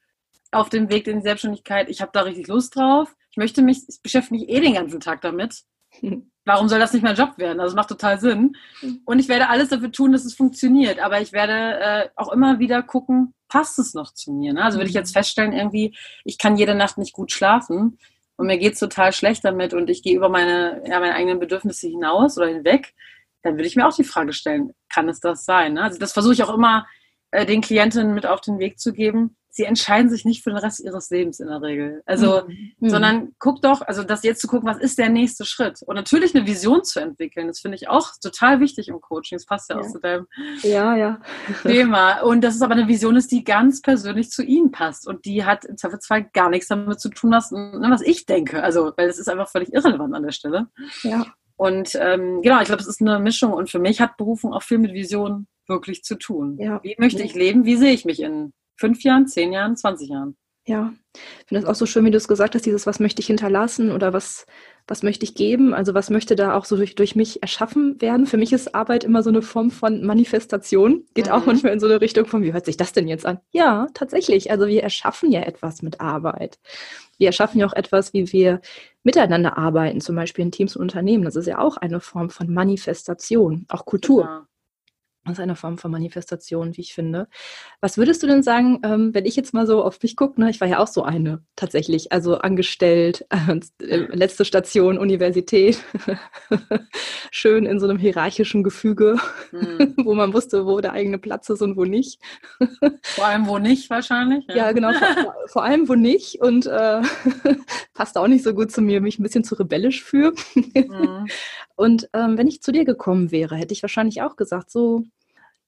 auf dem Weg in die Selbstständigkeit, ich habe da richtig Lust drauf. Ich möchte mich, ich beschäftige mich eh den ganzen Tag damit. Warum soll das nicht mein Job werden? Also macht total Sinn. Mhm. Und ich werde alles dafür tun, dass es funktioniert. Aber ich werde äh, auch immer wieder gucken, passt es noch zu mir? Ne? Also würde ich jetzt mhm. feststellen, irgendwie, ich kann jede Nacht nicht gut schlafen und mir geht es total schlecht damit und ich gehe über meine, ja, meine eigenen Bedürfnisse hinaus oder hinweg, dann würde ich mir auch die Frage stellen, kann es das sein? Ne? Also das versuche ich auch immer äh, den Klientinnen mit auf den Weg zu geben sie entscheiden sich nicht für den Rest ihres Lebens in der Regel. Also, mhm. sondern guck doch, also das jetzt zu gucken, was ist der nächste Schritt? Und natürlich eine Vision zu entwickeln, das finde ich auch total wichtig im Coaching. Das passt ja, ja. auch zu deinem ja, ja. Thema. Und das ist aber eine Vision ist, die ganz persönlich zu ihnen passt. Und die hat im Zweifelsfall gar nichts damit zu tun, was, ne, was ich denke. Also, weil das ist einfach völlig irrelevant an der Stelle. Ja. Und ähm, genau, ich glaube, es ist eine Mischung. Und für mich hat Berufung auch viel mit Vision wirklich zu tun. Ja. Wie möchte ich leben? Wie sehe ich mich in fünf Jahren, zehn Jahren, 20 Jahren. Ja, ich finde es auch so schön, wie du es gesagt hast, dieses, was möchte ich hinterlassen oder was, was möchte ich geben? Also was möchte da auch so durch, durch mich erschaffen werden? Für mich ist Arbeit immer so eine Form von Manifestation. Geht mhm. auch manchmal in so eine Richtung von, wie hört sich das denn jetzt an? Ja, tatsächlich. Also wir erschaffen ja etwas mit Arbeit. Wir erschaffen ja auch etwas, wie wir miteinander arbeiten, zum Beispiel in Teams und Unternehmen. Das ist ja auch eine Form von Manifestation, auch Kultur. Genau. Das ist eine Form von Manifestation, wie ich finde. Was würdest du denn sagen, ähm, wenn ich jetzt mal so auf mich gucke? Ne? Ich war ja auch so eine tatsächlich, also angestellt, äh, letzte Station Universität, schön in so einem hierarchischen Gefüge, hm. wo man wusste, wo der eigene Platz ist und wo nicht. vor allem wo nicht wahrscheinlich. Ja, ja genau, vor, vor, allem wo nicht und äh, passt auch nicht so gut zu mir, mich ein bisschen zu rebellisch für. Hm. Und ähm, wenn ich zu dir gekommen wäre, hätte ich wahrscheinlich auch gesagt, so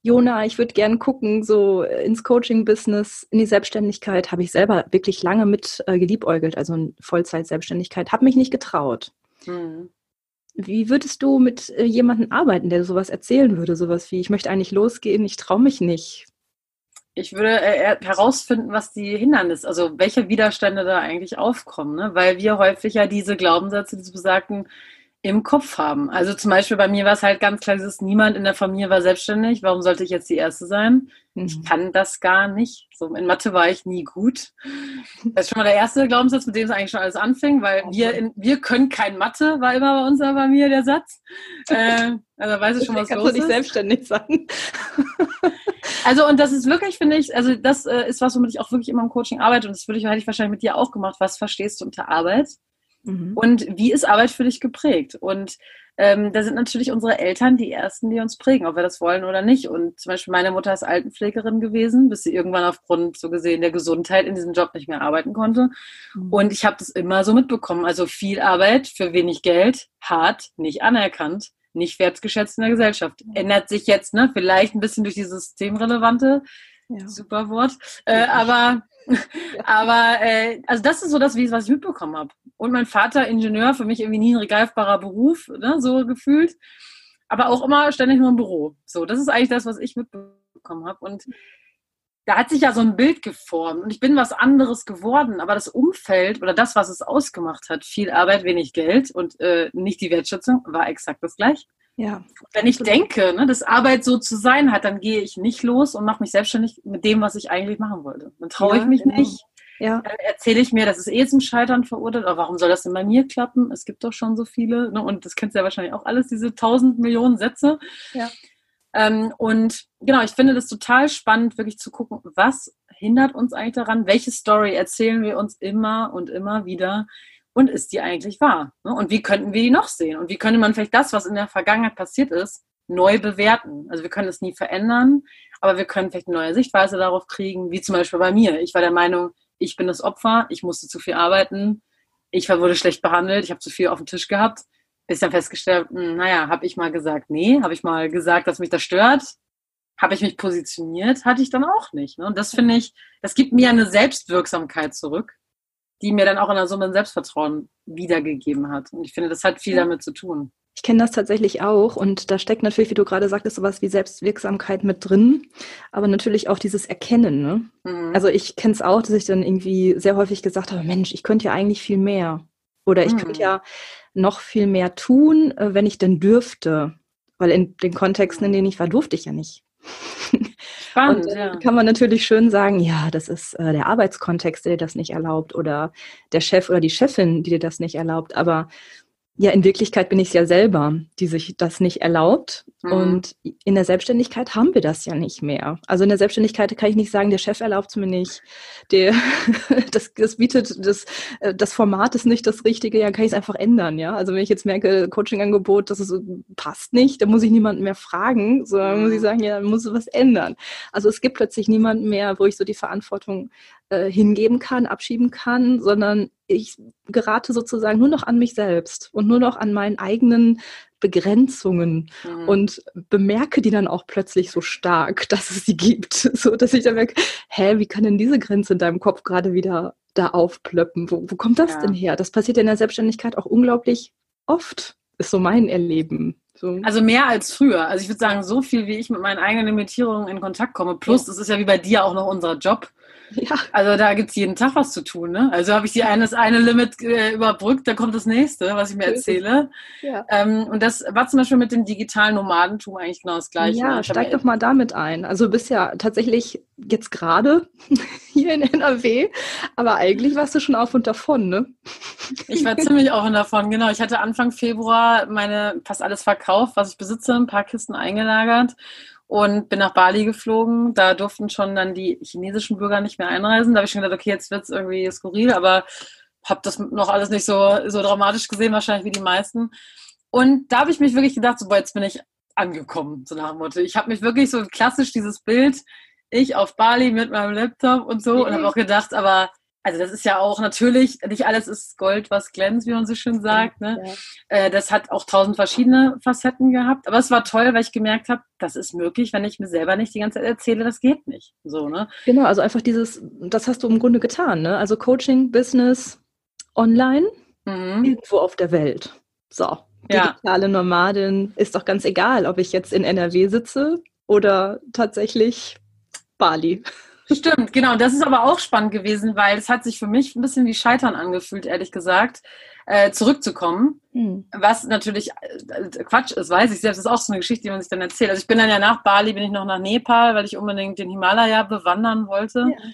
Jona, ich würde gerne gucken, so ins Coaching-Business, in die Selbstständigkeit, habe ich selber wirklich lange mit äh, geliebäugelt, also in Vollzeit-Selbstständigkeit, habe mich nicht getraut. Mhm. Wie würdest du mit äh, jemandem arbeiten, der sowas erzählen würde, sowas wie, ich möchte eigentlich losgehen, ich traue mich nicht? Ich würde äh, herausfinden, was die Hindernisse, also welche Widerstände da eigentlich aufkommen, ne? weil wir häufig ja diese Glaubenssätze, diese besagten, im Kopf haben. Also zum Beispiel bei mir war es halt ganz klar, dieses niemand in der Familie war selbstständig. Warum sollte ich jetzt die Erste sein? Mhm. Ich kann das gar nicht. So in Mathe war ich nie gut. Das ist schon mal der erste Glaubenssatz, mit dem es eigentlich schon alles anfing, weil okay. wir in, wir können kein Mathe, war immer bei uns bei mir der Satz. Äh, also weiß ich schon, was los ist. nicht selbstständig sein. Also und das ist wirklich, finde ich, also das äh, ist was, womit ich auch wirklich immer im Coaching arbeite und das würde ich, hätte ich wahrscheinlich mit dir auch gemacht. Was verstehst du unter Arbeit? Mhm. Und wie ist Arbeit für dich geprägt? Und ähm, da sind natürlich unsere Eltern die Ersten, die uns prägen, ob wir das wollen oder nicht. Und zum Beispiel meine Mutter ist Altenpflegerin gewesen, bis sie irgendwann aufgrund so gesehen der Gesundheit in diesem Job nicht mehr arbeiten konnte. Mhm. Und ich habe das immer so mitbekommen. Also viel Arbeit für wenig Geld, hart, nicht anerkannt, nicht wertgeschätzt in der Gesellschaft. Ändert sich jetzt, ne? Vielleicht ein bisschen durch dieses systemrelevante ja. Super Wort. Äh, aber aber äh, also das ist so das, was ich mitbekommen habe. Und mein Vater, Ingenieur, für mich irgendwie nie ein greifbarer Beruf, ne, so gefühlt. Aber auch immer ständig nur im Büro. So, das ist eigentlich das, was ich mitbekommen habe. Und da hat sich ja so ein Bild geformt und ich bin was anderes geworden, aber das Umfeld oder das, was es ausgemacht hat, viel Arbeit, wenig Geld und äh, nicht die Wertschätzung, war exakt das gleiche. Ja. Wenn ich denke, ne, dass Arbeit so zu sein hat, dann gehe ich nicht los und mache mich selbstständig mit dem, was ich eigentlich machen wollte. Dann traue ja, ich mich genau. nicht. Ja. Dann erzähle ich mir, das ist eh zum Scheitern verurteilt. Aber warum soll das denn bei mir klappen? Es gibt doch schon so viele. Ne? Und das kennst du ja wahrscheinlich auch alles, diese tausend Millionen Sätze. Ja. Ähm, und genau, ich finde das total spannend, wirklich zu gucken, was hindert uns eigentlich daran? Welche Story erzählen wir uns immer und immer wieder? Und ist die eigentlich wahr? Ne? Und wie könnten wir die noch sehen? Und wie könnte man vielleicht das, was in der Vergangenheit passiert ist, neu bewerten? Also wir können es nie verändern, aber wir können vielleicht eine neue Sichtweise darauf kriegen, wie zum Beispiel bei mir. Ich war der Meinung, ich bin das Opfer, ich musste zu viel arbeiten, ich wurde schlecht behandelt, ich habe zu viel auf dem Tisch gehabt. Bis dann festgestellt, hm, naja, habe ich mal gesagt, nee, habe ich mal gesagt, dass mich das stört, habe ich mich positioniert, hatte ich dann auch nicht. Ne? Und das finde ich, das gibt mir eine Selbstwirksamkeit zurück, die mir dann auch in der Summe ein Selbstvertrauen wiedergegeben hat. Und ich finde, das hat viel damit zu tun. Ich kenne das tatsächlich auch und da steckt natürlich, wie du gerade sagtest, sowas wie Selbstwirksamkeit mit drin, aber natürlich auch dieses Erkennen. Ne? Mhm. Also ich kenne es auch, dass ich dann irgendwie sehr häufig gesagt habe, Mensch, ich könnte ja eigentlich viel mehr. Oder ich mhm. könnte ja noch viel mehr tun, äh, wenn ich denn dürfte. Weil in den Kontexten, in denen ich war, durfte ich ja nicht. Spannend, und ja. kann man natürlich schön sagen, ja, das ist äh, der Arbeitskontext, der dir das nicht erlaubt oder der Chef oder die Chefin, die dir das nicht erlaubt. Aber ja, in Wirklichkeit bin ich es ja selber, die sich das nicht erlaubt. Mhm. Und in der Selbstständigkeit haben wir das ja nicht mehr. Also in der Selbstständigkeit kann ich nicht sagen, der Chef erlaubt es mir nicht, der, das, das bietet, das, äh, das Format ist nicht das Richtige, ja, kann ich es einfach ändern, ja. Also wenn ich jetzt merke, Coachingangebot, das ist, passt nicht, dann muss ich niemanden mehr fragen, sondern muss ich mhm. sagen, ja, dann muss was ändern. Also es gibt plötzlich niemanden mehr, wo ich so die Verantwortung äh, hingeben kann, abschieben kann, sondern ich gerate sozusagen nur noch an mich selbst und nur noch an meinen eigenen Begrenzungen mhm. und bemerke die dann auch plötzlich so stark, dass es sie gibt, so dass ich dann merke, hä, wie kann denn diese Grenze in deinem Kopf gerade wieder da aufplöppen? Wo, wo kommt das ja. denn her? Das passiert in der Selbstständigkeit auch unglaublich oft, ist so mein Erleben. So. Also mehr als früher. Also ich würde sagen, so viel, wie ich mit meinen eigenen Limitierungen in Kontakt komme. Plus, es ist ja wie bei dir auch noch unser Job. Ja. Also da gibt es jeden Tag was zu tun. Ne? Also habe ich die eine, das eine Limit äh, überbrückt, da kommt das nächste, was ich mir erzähle. Ja. Ähm, und das war zum Beispiel mit dem digitalen Nomadentum eigentlich genau das Gleiche. Ja, steig doch mal damit ein. Also du bist ja tatsächlich jetzt gerade hier in NRW, aber eigentlich warst du schon auf und davon, ne? Ich war ziemlich auf und davon, genau. Ich hatte Anfang Februar meine fast alles verkauft, was ich besitze, ein paar Kisten eingelagert und bin nach Bali geflogen. Da durften schon dann die chinesischen Bürger nicht mehr einreisen. Da habe ich schon gedacht, okay, jetzt wird es irgendwie skurril, aber habe das noch alles nicht so, so dramatisch gesehen, wahrscheinlich wie die meisten. Und da habe ich mich wirklich gedacht, so, boah, jetzt bin ich angekommen, so nach dem Motto. Ich habe mich wirklich so klassisch dieses Bild, ich auf Bali mit meinem Laptop und so, mhm. und habe auch gedacht, aber also das ist ja auch natürlich, nicht alles ist Gold, was glänzt, wie man so schön sagt. Ne? Ja. Äh, das hat auch tausend verschiedene Facetten gehabt. Aber es war toll, weil ich gemerkt habe, das ist möglich, wenn ich mir selber nicht die ganze Zeit erzähle, das geht nicht. So, ne? Genau, also einfach dieses, das hast du im Grunde getan. Ne? Also Coaching, Business, online, mhm. irgendwo auf der Welt. So, digitale ja. Nomadin ist doch ganz egal, ob ich jetzt in NRW sitze oder tatsächlich Bali. Stimmt, genau. Das ist aber auch spannend gewesen, weil es hat sich für mich ein bisschen wie Scheitern angefühlt, ehrlich gesagt. äh, zurückzukommen. Hm. Was natürlich äh, Quatsch ist, weiß ich selbst. Das ist auch so eine Geschichte, die man sich dann erzählt. Also ich bin dann ja nach Bali, bin ich noch nach Nepal, weil ich unbedingt den Himalaya bewandern wollte. Ja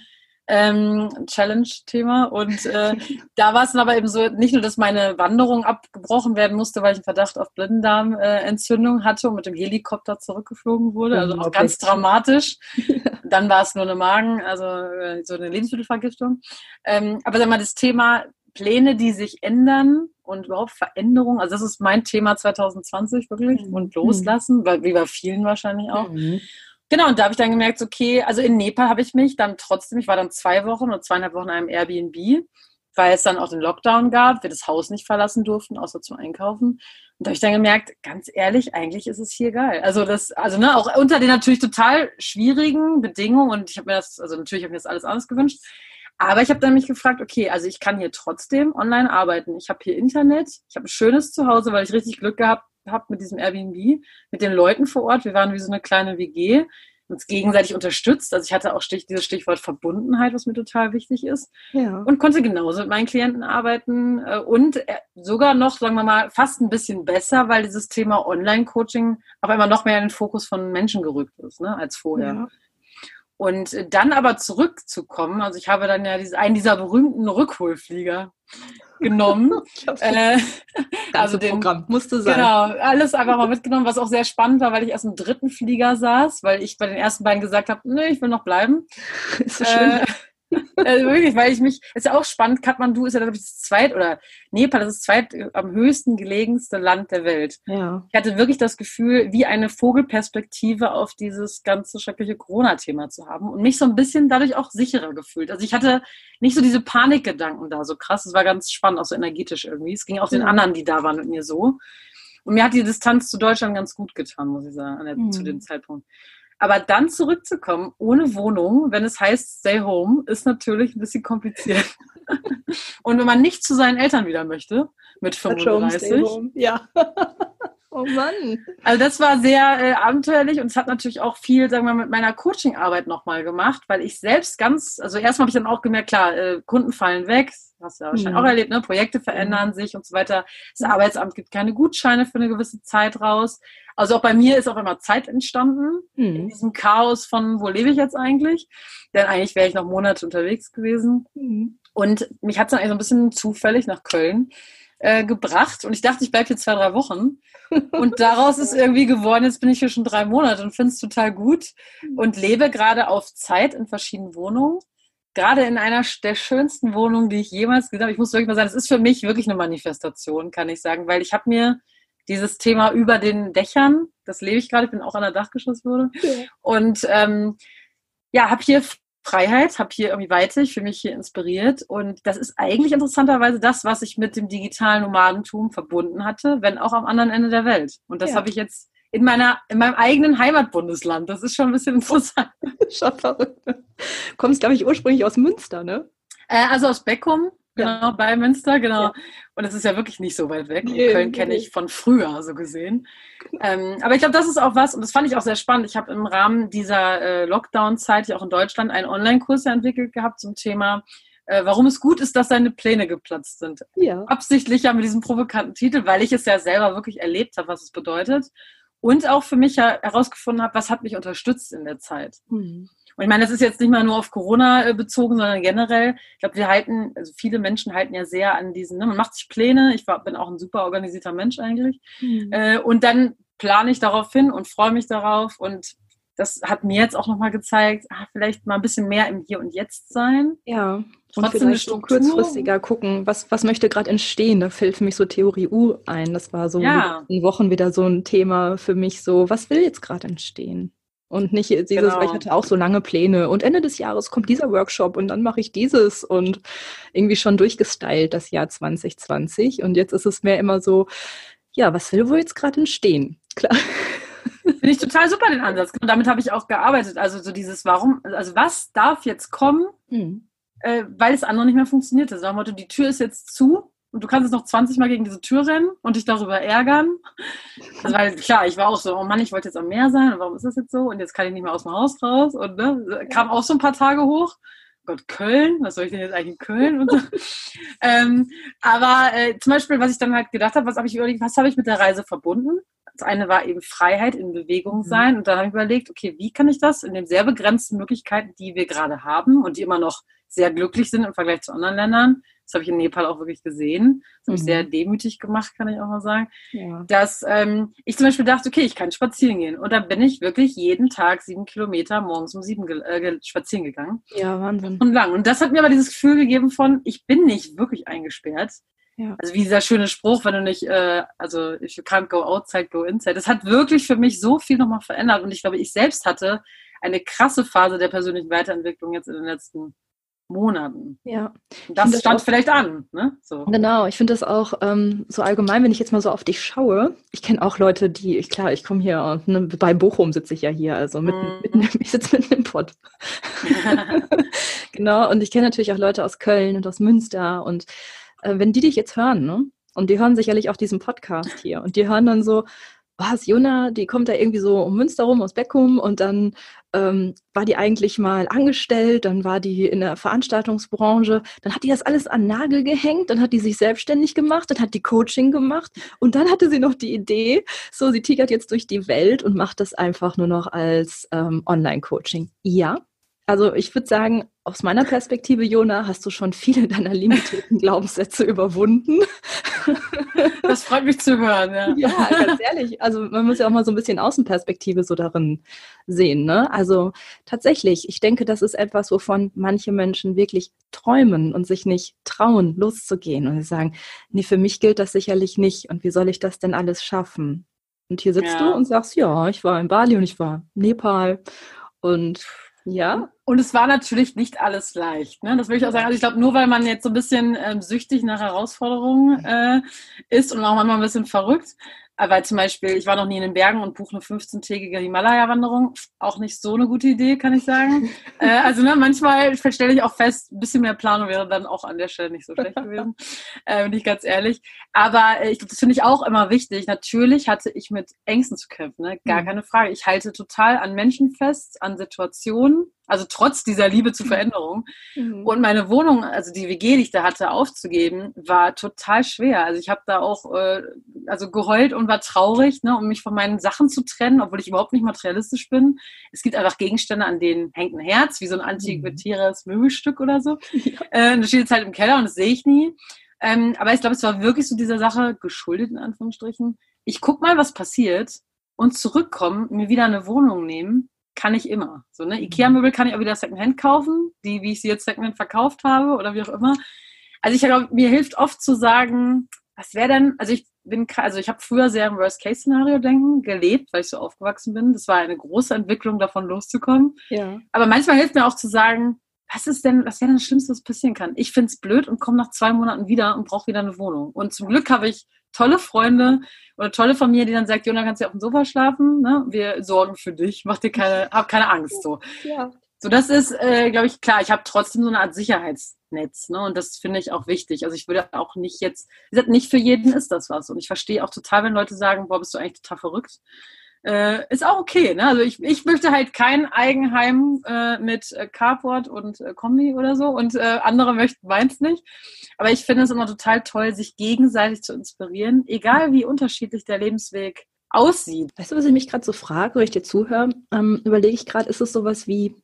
ähm, Challenge-Thema. Und äh, da war es dann aber eben so, nicht nur, dass meine Wanderung abgebrochen werden musste, weil ich einen Verdacht auf Blinddarmentzündung hatte und mit dem Helikopter zurückgeflogen wurde. Also auch ganz dramatisch. dann war es nur eine Magen, also äh, so eine Lebensmittelvergiftung. Ähm, aber sag mal, das Thema Pläne, die sich ändern und überhaupt Veränderungen. Also das ist mein Thema 2020 wirklich mhm. und loslassen, weil wie bei vielen wahrscheinlich auch. Mhm. Genau, und da habe ich dann gemerkt, okay, also in Nepal habe ich mich dann trotzdem, ich war dann zwei Wochen oder zweieinhalb Wochen in einem Airbnb, weil es dann auch den Lockdown gab, wir das Haus nicht verlassen durften, außer zum Einkaufen. Und da habe ich dann gemerkt, ganz ehrlich, eigentlich ist es hier geil. Also das, also ne, auch unter den natürlich total schwierigen Bedingungen und ich habe mir das, also natürlich habe ich mir das alles anders gewünscht. Aber ich habe dann mich gefragt, okay, also ich kann hier trotzdem online arbeiten. Ich habe hier Internet, ich habe ein schönes Zuhause, weil ich richtig Glück gehabt habe mit diesem Airbnb, mit den Leuten vor Ort. Wir waren wie so eine kleine WG, uns gegenseitig unterstützt. Also ich hatte auch Stich, dieses Stichwort Verbundenheit, was mir total wichtig ist. Ja. Und konnte genauso mit meinen Klienten arbeiten äh, und äh, sogar noch, sagen wir mal, fast ein bisschen besser, weil dieses Thema Online-Coaching auf einmal noch mehr in den Fokus von Menschen gerückt ist, ne, als vorher. Ja. Und dann aber zurückzukommen, also ich habe dann ja einen dieser berühmten Rückholflieger genommen. äh, also den Programm musste sein. Genau, alles einfach mal mitgenommen, was auch sehr spannend war, weil ich erst im dritten Flieger saß, weil ich bei den ersten beiden gesagt habe, nee, ich will noch bleiben. Ist so schön. Äh, also wirklich, weil ich mich, ist ja auch spannend, Kathmandu ist ja, glaube ich, das zweit, oder Nepal ist das zweit äh, am höchsten gelegenste Land der Welt. Ja. Ich hatte wirklich das Gefühl, wie eine Vogelperspektive auf dieses ganze schreckliche Corona-Thema zu haben und mich so ein bisschen dadurch auch sicherer gefühlt. Also ich hatte nicht so diese Panikgedanken da so krass, es war ganz spannend, auch so energetisch irgendwie. Es ging auch den anderen, die da waren, mit mir so. Und mir hat die Distanz zu Deutschland ganz gut getan, muss ich sagen, der, mhm. zu dem Zeitpunkt. Aber dann zurückzukommen ohne Wohnung, wenn es heißt Stay Home, ist natürlich ein bisschen kompliziert. Und wenn man nicht zu seinen Eltern wieder möchte, mit 35. Ja. Oh Mann. Also das war sehr äh, abenteuerlich und es hat natürlich auch viel, sagen wir mal, mit meiner Coachingarbeit nochmal gemacht, weil ich selbst ganz, also erstmal habe ich dann auch gemerkt, klar, äh, Kunden fallen weg, hast du ja wahrscheinlich mhm. auch erlebt, ne? Projekte verändern mhm. sich und so weiter. Das Arbeitsamt gibt keine Gutscheine für eine gewisse Zeit raus. Also auch bei mir ist auch immer Zeit entstanden mhm. in diesem Chaos von, wo lebe ich jetzt eigentlich? Denn eigentlich wäre ich noch Monate unterwegs gewesen. Mhm. Und mich hat es dann eigentlich so ein bisschen zufällig nach Köln äh, gebracht und ich dachte, ich bleibe hier zwei, drei Wochen. Und daraus ist irgendwie geworden, jetzt bin ich hier schon drei Monate und finde es total gut und lebe gerade auf Zeit in verschiedenen Wohnungen. Gerade in einer der schönsten Wohnungen, die ich jemals gesehen habe. Ich muss wirklich mal sagen, es ist für mich wirklich eine Manifestation, kann ich sagen, weil ich habe mir dieses Thema über den Dächern, das lebe ich gerade, ich bin auch an der Dachgeschosswohnung. Ja. Und ähm, ja, habe hier Freiheit, habe hier irgendwie Weite, ich fühle mich hier inspiriert. Und das ist eigentlich interessanterweise das, was ich mit dem digitalen Nomadentum verbunden hatte, wenn auch am anderen Ende der Welt. Und das ja. habe ich jetzt in meiner, in meinem eigenen Heimatbundesland. Das ist schon ein bisschen interessant. schon verrückt. Kommst, glaube ich, ursprünglich aus Münster, ne? Äh, also aus Beckum, genau, ja. bei Münster, genau. Ja. Und es ist ja wirklich nicht so weit weg. Nee, Köln kenne ich von früher, so gesehen. Ähm, aber ich glaube, das ist auch was, und das fand ich auch sehr spannend. Ich habe im Rahmen dieser äh, Lockdown-Zeit ja auch in Deutschland einen Online-Kurs entwickelt gehabt zum Thema, äh, warum es gut ist, dass seine Pläne geplatzt sind. Ja. Absichtlich ja mit diesem provokanten Titel, weil ich es ja selber wirklich erlebt habe, was es bedeutet. Und auch für mich ja herausgefunden habe, was hat mich unterstützt in der Zeit. Mhm. Und ich meine, das ist jetzt nicht mal nur auf Corona äh, bezogen, sondern generell. Ich glaube, wir halten, also viele Menschen halten ja sehr an diesen, ne, man macht sich Pläne. Ich war, bin auch ein super organisierter Mensch eigentlich. Mhm. Äh, und dann plane ich darauf hin und freue mich darauf. Und das hat mir jetzt auch nochmal gezeigt, ah, vielleicht mal ein bisschen mehr im Hier und Jetzt sein. Ja. Und Trotzdem vielleicht so kurzfristiger gucken, was, was möchte gerade entstehen. Da fällt für mich so Theorie U ein. Das war so ja. in Wochen wieder so ein Thema für mich, so, was will jetzt gerade entstehen? Und nicht dieses, genau. weil ich hatte auch so lange Pläne. Und Ende des Jahres kommt dieser Workshop und dann mache ich dieses und irgendwie schon durchgestylt das Jahr 2020. Und jetzt ist es mehr immer so, ja, was will wohl jetzt gerade entstehen? Klar. Finde ich total super, den Ansatz. Und damit habe ich auch gearbeitet. Also so dieses, warum, also was darf jetzt kommen, hm. äh, weil es andere nicht mehr funktionierte. Sagen wir, die Tür ist jetzt zu, und du kannst jetzt noch 20 Mal gegen diese Tür rennen und dich darüber ärgern. Also, weil klar, ich war auch so, oh Mann, ich wollte jetzt am Meer sein und warum ist das jetzt so? Und jetzt kann ich nicht mehr aus dem Haus raus. Und ne, kam auch so ein paar Tage hoch. Gott, Köln, was soll ich denn jetzt eigentlich in Köln? So. ähm, aber äh, zum Beispiel, was ich dann halt gedacht habe, was habe ich überlegt, was habe ich mit der Reise verbunden? Das eine war eben Freiheit in Bewegung mhm. sein. Mhm. Und dann habe ich überlegt, okay, wie kann ich das in den sehr begrenzten Möglichkeiten, die wir gerade haben und die immer noch sehr glücklich sind im Vergleich zu anderen Ländern, das habe ich in Nepal auch wirklich gesehen. Das habe ich sehr mhm. demütig gemacht, kann ich auch mal sagen. Ja. Dass ähm, ich zum Beispiel dachte, okay, ich kann spazieren gehen. Und da bin ich wirklich jeden Tag sieben Kilometer morgens um sieben äh, spazieren gegangen. Ja, Wahnsinn. Und lang. Und das hat mir aber dieses Gefühl gegeben von, ich bin nicht wirklich eingesperrt. Ja. Also wie dieser schöne Spruch, wenn du nicht, äh, also if you can't go outside, go inside. Das hat wirklich für mich so viel nochmal verändert. Und ich glaube, ich selbst hatte eine krasse Phase der persönlichen Weiterentwicklung jetzt in den letzten Monaten. Ja. Das stand vielleicht an. Ne? So. Genau, ich finde das auch ähm, so allgemein, wenn ich jetzt mal so auf dich schaue. Ich kenne auch Leute, die, ich, klar, ich komme hier, ne, bei Bochum sitze ich ja hier, also mitten, mm. mitten ich sitze mitten im Pott. genau, und ich kenne natürlich auch Leute aus Köln und aus Münster und äh, wenn die dich jetzt hören, ne? Und die hören sicherlich auch diesen Podcast hier und die hören dann so, was, Jona, die kommt da irgendwie so um Münster rum, aus Beckum und dann ähm, war die eigentlich mal angestellt, dann war die in der Veranstaltungsbranche, dann hat die das alles an Nagel gehängt, dann hat die sich selbstständig gemacht, dann hat die Coaching gemacht und dann hatte sie noch die Idee, so, sie tigert jetzt durch die Welt und macht das einfach nur noch als ähm, Online-Coaching. Ja, also ich würde sagen, aus meiner Perspektive, Jona, hast du schon viele deiner limitierten Glaubenssätze überwunden. Freut mich zu hören, ja. Ja, ganz ehrlich. Also man muss ja auch mal so ein bisschen Außenperspektive so darin sehen. Ne? Also tatsächlich, ich denke, das ist etwas, wovon manche Menschen wirklich träumen und sich nicht trauen, loszugehen. Und sie sagen, nee, für mich gilt das sicherlich nicht. Und wie soll ich das denn alles schaffen? Und hier sitzt ja. du und sagst, ja, ich war in Bali und ich war in Nepal. Und ja. Und es war natürlich nicht alles leicht. Ne? Das will ich auch sagen. Also ich glaube, nur weil man jetzt so ein bisschen ähm, süchtig nach Herausforderungen äh, ist und auch manchmal ein bisschen verrückt, weil zum Beispiel, ich war noch nie in den Bergen und buche eine 15-tägige Himalaya-Wanderung. Auch nicht so eine gute Idee, kann ich sagen. äh, also ne, manchmal stelle ich auch fest, ein bisschen mehr Planung wäre dann auch an der Stelle nicht so schlecht gewesen, äh, bin ich ganz ehrlich. Aber äh, ich glaube, das finde ich auch immer wichtig. Natürlich hatte ich mit Ängsten zu kämpfen, ne? gar mhm. keine Frage. Ich halte total an Menschen fest, an Situationen, also trotz dieser Liebe zur Veränderung. Mhm. Und meine Wohnung, also die WG, die ich da hatte, aufzugeben, war total schwer. Also ich habe da auch äh, also geheult und war traurig, ne, um mich von meinen Sachen zu trennen, obwohl ich überhaupt nicht materialistisch bin. Es gibt einfach Gegenstände, an denen hängt ein Herz, wie so ein antiquitäres mhm. Möbelstück oder so. Ja. Äh, das steht jetzt halt im Keller und das sehe ich nie. Ähm, aber ich glaube, es war wirklich so dieser Sache geschuldet, in Anführungsstrichen. Ich guck mal, was passiert und zurückkommen, mir wieder eine Wohnung nehmen kann ich immer. So, ne? Ikea-Möbel kann ich auch wieder Secondhand kaufen, die, wie ich sie jetzt Secondhand verkauft habe oder wie auch immer. Also ich glaube, mir hilft oft zu sagen, was wäre denn, also ich bin, also ich habe früher sehr im Worst-Case-Szenario-Denken gelebt, weil ich so aufgewachsen bin. Das war eine große Entwicklung, davon loszukommen. Ja. Aber manchmal hilft mir auch zu sagen, was ist denn, was wäre denn das Schlimmste, was passieren kann? Ich finde es blöd und komme nach zwei Monaten wieder und brauche wieder eine Wohnung. Und zum Glück habe ich tolle Freunde oder tolle Familie, die dann sagt, Jona, kannst du auf dem Sofa schlafen? Ne? Wir sorgen für dich, mach dir keine, hab keine Angst. So, ja. so das ist, äh, glaube ich, klar. Ich habe trotzdem so eine Art Sicherheitsnetz, ne? Und das finde ich auch wichtig. Also ich würde auch nicht jetzt, wie gesagt, nicht für jeden ist das was. Und ich verstehe auch total, wenn Leute sagen, boah, bist du eigentlich total verrückt. Äh, ist auch okay. Ne? Also ich, ich möchte halt kein Eigenheim äh, mit äh, Carport und äh, Kombi oder so und äh, andere möchten meins nicht. Aber ich finde es immer total toll, sich gegenseitig zu inspirieren, egal wie unterschiedlich der Lebensweg aussieht. Weißt du, was ich mich gerade so frage, wenn ich dir zuhöre? Ähm, überlege ich gerade, ist es sowas wie,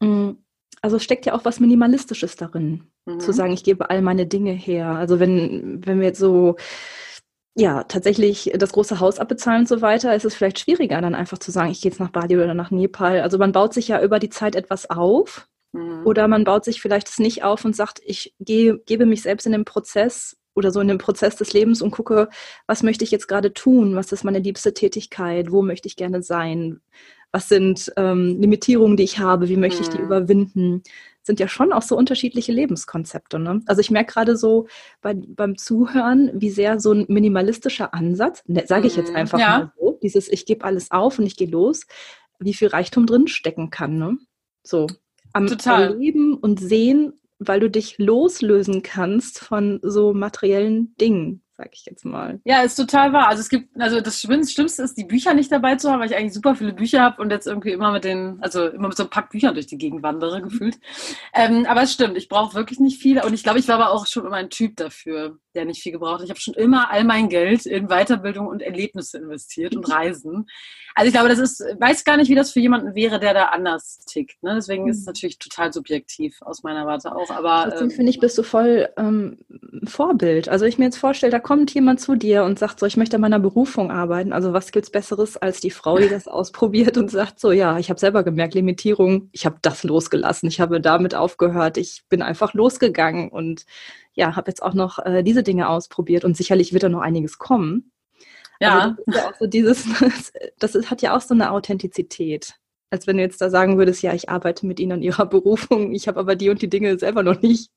mh, mm, also steckt ja auch was Minimalistisches darin, mhm. zu sagen, ich gebe all meine Dinge her. Also wenn, wenn wir jetzt so ja, tatsächlich das große Haus abbezahlen und so weiter, ist es vielleicht schwieriger, dann einfach zu sagen, ich gehe jetzt nach Bali oder nach Nepal. Also man baut sich ja über die Zeit etwas auf mhm. oder man baut sich vielleicht es nicht auf und sagt, ich gehe, gebe mich selbst in den Prozess oder so in den Prozess des Lebens und gucke, was möchte ich jetzt gerade tun? Was ist meine liebste Tätigkeit? Wo möchte ich gerne sein? Was sind ähm, Limitierungen, die ich habe? Wie möchte mhm. ich die mhm. überwinden? Sind ja schon auch so unterschiedliche Lebenskonzepte. Ne? Also ich merke gerade so bei, beim Zuhören, wie sehr so ein minimalistischer Ansatz, ne, sage ich jetzt mhm. einfach ja. mal so, dieses ich gebe alles auf und ich gehe los, wie viel Reichtum drin stecken kann. Ne? So am Total. Leben und Sehen, weil du dich loslösen kannst von so materiellen Dingen. Sag ich jetzt mal. Ja, ist total wahr. Also es gibt, also das Schlimmste ist, die Bücher nicht dabei zu haben, weil ich eigentlich super viele Bücher habe und jetzt irgendwie immer mit den, also immer mit so einem Pack Büchern durch die Gegend wandere, gefühlt. Ähm, aber es stimmt, ich brauche wirklich nicht viel. Und ich glaube, ich war aber auch schon immer ein Typ dafür, der nicht viel gebraucht. Ich habe schon immer all mein Geld in Weiterbildung und Erlebnisse investiert und Reisen. Also ich glaube, das ist, weiß gar nicht, wie das für jemanden wäre, der da anders tickt. Ne? Deswegen ist es mhm. natürlich total subjektiv aus meiner Warte auch. Aber Trotzdem ähm, finde ich, bist du voll ähm, Vorbild. Also ich mir jetzt vorstelle, da kommt jemand zu dir und sagt so, ich möchte an meiner Berufung arbeiten. Also was gibt's Besseres als die Frau, die das ausprobiert und sagt so, ja, ich habe selber gemerkt, Limitierung, ich habe das losgelassen, ich habe damit aufgehört, ich bin einfach losgegangen und ja, habe jetzt auch noch äh, diese Dinge ausprobiert und sicherlich wird da noch einiges kommen. Ja. Also das, ja so dieses, das ist, hat ja auch so eine Authentizität. Als wenn du jetzt da sagen würdest, ja, ich arbeite mit Ihnen an Ihrer Berufung, ich habe aber die und die Dinge selber noch nicht.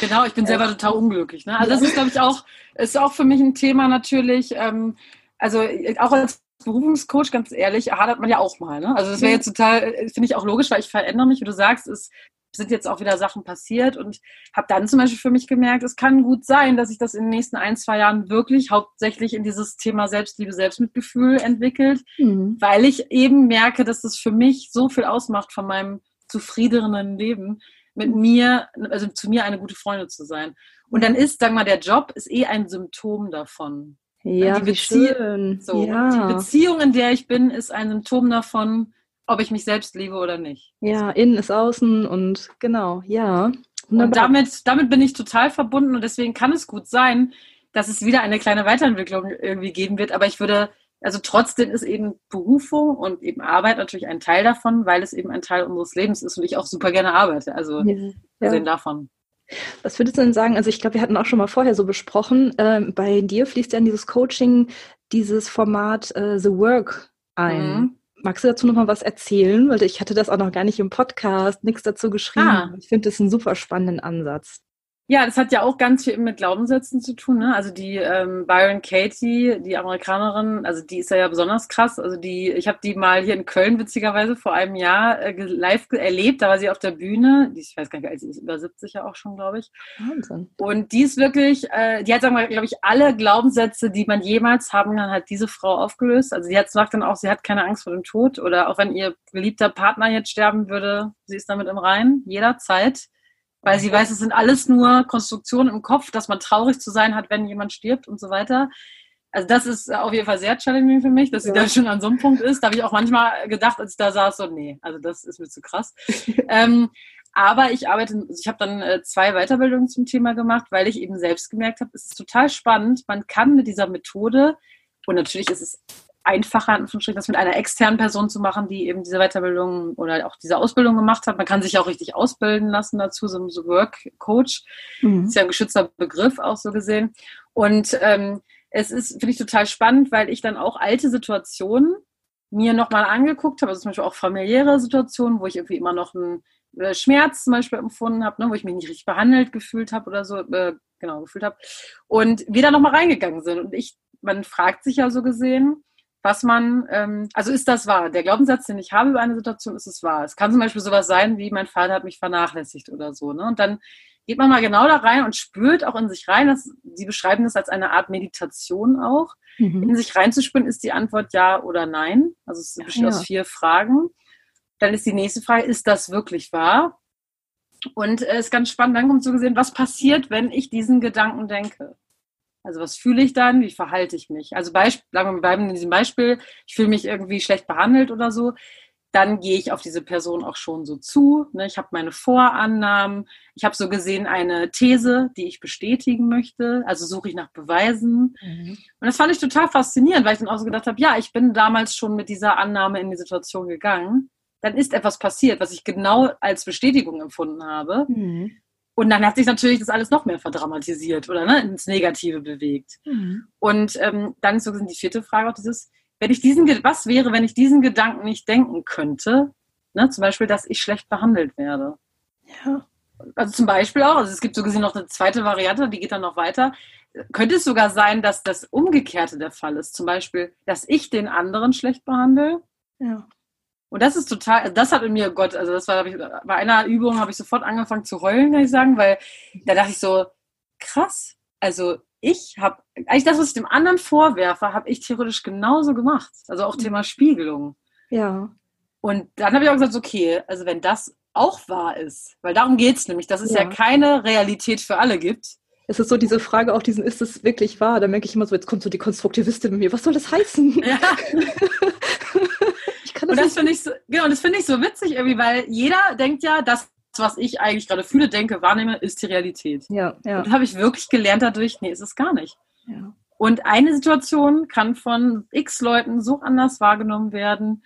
Genau, ich bin selber total unglücklich. Ne? Also das ist, glaube ich, auch, ist auch für mich ein Thema natürlich, ähm, also auch als Berufungscoach, ganz ehrlich, hadert man ja auch mal. Ne? Also das wäre jetzt total, äh, finde ich auch logisch, weil ich verändere mich, wie du sagst, es sind jetzt auch wieder Sachen passiert und habe dann zum Beispiel für mich gemerkt, es kann gut sein, dass sich das in den nächsten ein, zwei Jahren wirklich hauptsächlich in dieses Thema Selbstliebe, Selbstmitgefühl entwickelt, mhm. weil ich eben merke, dass das für mich so viel ausmacht von meinem zufriedeneren Leben, mit mir, also zu mir eine gute Freundin zu sein. Und dann ist, sagen wir mal, der Job ist eh ein Symptom davon. Ja, die, Bezie so, ja. die Beziehung, in der ich bin, ist ein Symptom davon, ob ich mich selbst liebe oder nicht. Ja, innen ist außen und genau, ja. Wunderbar. Und damit, damit bin ich total verbunden und deswegen kann es gut sein, dass es wieder eine kleine Weiterentwicklung irgendwie geben wird. Aber ich würde, also trotzdem ist eben Berufung und eben Arbeit natürlich ein Teil davon, weil es eben ein Teil unseres Lebens ist und ich auch super gerne arbeite. Also ja, ja. davon. Was würdest du denn sagen? Also ich glaube, wir hatten auch schon mal vorher so besprochen, äh, bei dir fließt ja in dieses Coaching dieses Format äh, The Work ein. Mhm. Magst du dazu noch mal was erzählen? Weil ich hatte das auch noch gar nicht im Podcast, nichts dazu geschrieben. Ah. Ich finde das einen super spannenden Ansatz. Ja, das hat ja auch ganz viel mit Glaubenssätzen zu tun. Ne? Also die ähm, Byron Katie, die Amerikanerin, also die ist ja, ja besonders krass. Also die, ich habe die mal hier in Köln witzigerweise vor einem Jahr äh, live erlebt. Da war sie auf der Bühne. Die, ich weiß gar nicht, sie ist über 70 ja auch schon, glaube ich. Wahnsinn. Und die ist wirklich, äh, die hat, sagen wir, glaube ich, alle Glaubenssätze, die man jemals haben kann, hat diese Frau aufgelöst. Also sie hat sagt dann auch, sie hat keine Angst vor dem Tod oder auch wenn ihr geliebter Partner jetzt sterben würde, sie ist damit im Reinen, jederzeit weil sie weiß, es sind alles nur Konstruktionen im Kopf, dass man traurig zu sein hat, wenn jemand stirbt und so weiter. Also das ist auf jeden Fall sehr challenging für mich, dass ja. sie da schon an so einem Punkt ist. Da habe ich auch manchmal gedacht, als ich da saß, so nee, also das ist mir zu krass. ähm, aber ich arbeite, ich habe dann äh, zwei Weiterbildungen zum Thema gemacht, weil ich eben selbst gemerkt habe, es ist total spannend. Man kann mit dieser Methode, und natürlich ist es einfacher, das mit einer externen Person zu machen, die eben diese Weiterbildung oder auch diese Ausbildung gemacht hat. Man kann sich auch richtig ausbilden lassen dazu, so, so Work Coach. Mhm. Ist ja ein geschützter Begriff auch so gesehen. Und ähm, es ist, finde ich, total spannend, weil ich dann auch alte Situationen mir nochmal angeguckt habe, also zum Beispiel auch familiäre Situationen, wo ich irgendwie immer noch einen äh, Schmerz zum Beispiel empfunden habe, ne, wo ich mich nicht richtig behandelt gefühlt habe oder so, äh, genau, gefühlt habe. Und wir da nochmal reingegangen sind. Und ich, man fragt sich ja so gesehen, was man, ähm, also ist das wahr? Der Glaubenssatz, den ich habe über eine Situation, ist es wahr. Es kann zum Beispiel sowas sein, wie mein Vater hat mich vernachlässigt oder so. Ne? Und dann geht man mal genau da rein und spürt auch in sich rein, dass sie beschreiben das als eine Art Meditation auch. Mhm. In sich reinzuspüren, ist die Antwort ja oder nein. Also es besteht ja. aus vier Fragen. Dann ist die nächste Frage, ist das wirklich wahr? Und es äh, ist ganz spannend, dann kommt so gesehen, was passiert, wenn ich diesen Gedanken denke? Also was fühle ich dann? Wie verhalte ich mich? Also Beispiel, sagen wir bleiben in diesem Beispiel, ich fühle mich irgendwie schlecht behandelt oder so, dann gehe ich auf diese Person auch schon so zu. Ne? Ich habe meine Vorannahmen, ich habe so gesehen eine These, die ich bestätigen möchte. Also suche ich nach Beweisen. Mhm. Und das fand ich total faszinierend, weil ich dann auch so gedacht habe, ja, ich bin damals schon mit dieser Annahme in die Situation gegangen. Dann ist etwas passiert, was ich genau als Bestätigung empfunden habe. Mhm. Und dann hat sich natürlich das alles noch mehr verdramatisiert oder ne, ins Negative bewegt. Mhm. Und ähm, dann ist so die vierte Frage auch dieses, wenn ich diesen, was wäre, wenn ich diesen Gedanken nicht denken könnte? Ne, zum Beispiel, dass ich schlecht behandelt werde. Ja. Also zum Beispiel auch, also es gibt so gesehen noch eine zweite Variante, die geht dann noch weiter. Könnte es sogar sein, dass das Umgekehrte der Fall ist? Zum Beispiel, dass ich den anderen schlecht behandle? Ja. Und das ist total, das hat in mir Gott, also das war, ich, bei einer Übung habe ich sofort angefangen zu heulen, kann ich sagen, weil da dachte ich so, krass, also ich habe, eigentlich das, was ich dem anderen vorwerfe, habe ich theoretisch genauso gemacht. Also auch Thema Spiegelung. Ja. Und dann habe ich auch gesagt, okay, also wenn das auch wahr ist, weil darum geht es nämlich, dass es ja. ja keine Realität für alle gibt. Es ist so diese Frage auch diesen, ist es wirklich wahr? Da merke ich immer so, jetzt kommt so die Konstruktivistin mit mir, was soll das heißen? Ja. kann das und das finde ich so, genau, das finde ich so witzig irgendwie, weil jeder denkt ja, das, was ich eigentlich gerade fühle, denke, wahrnehme, ist die Realität. Ja, ja. Und habe ich wirklich gelernt dadurch, nee, ist es gar nicht. Ja. Und eine Situation kann von x Leuten so anders wahrgenommen werden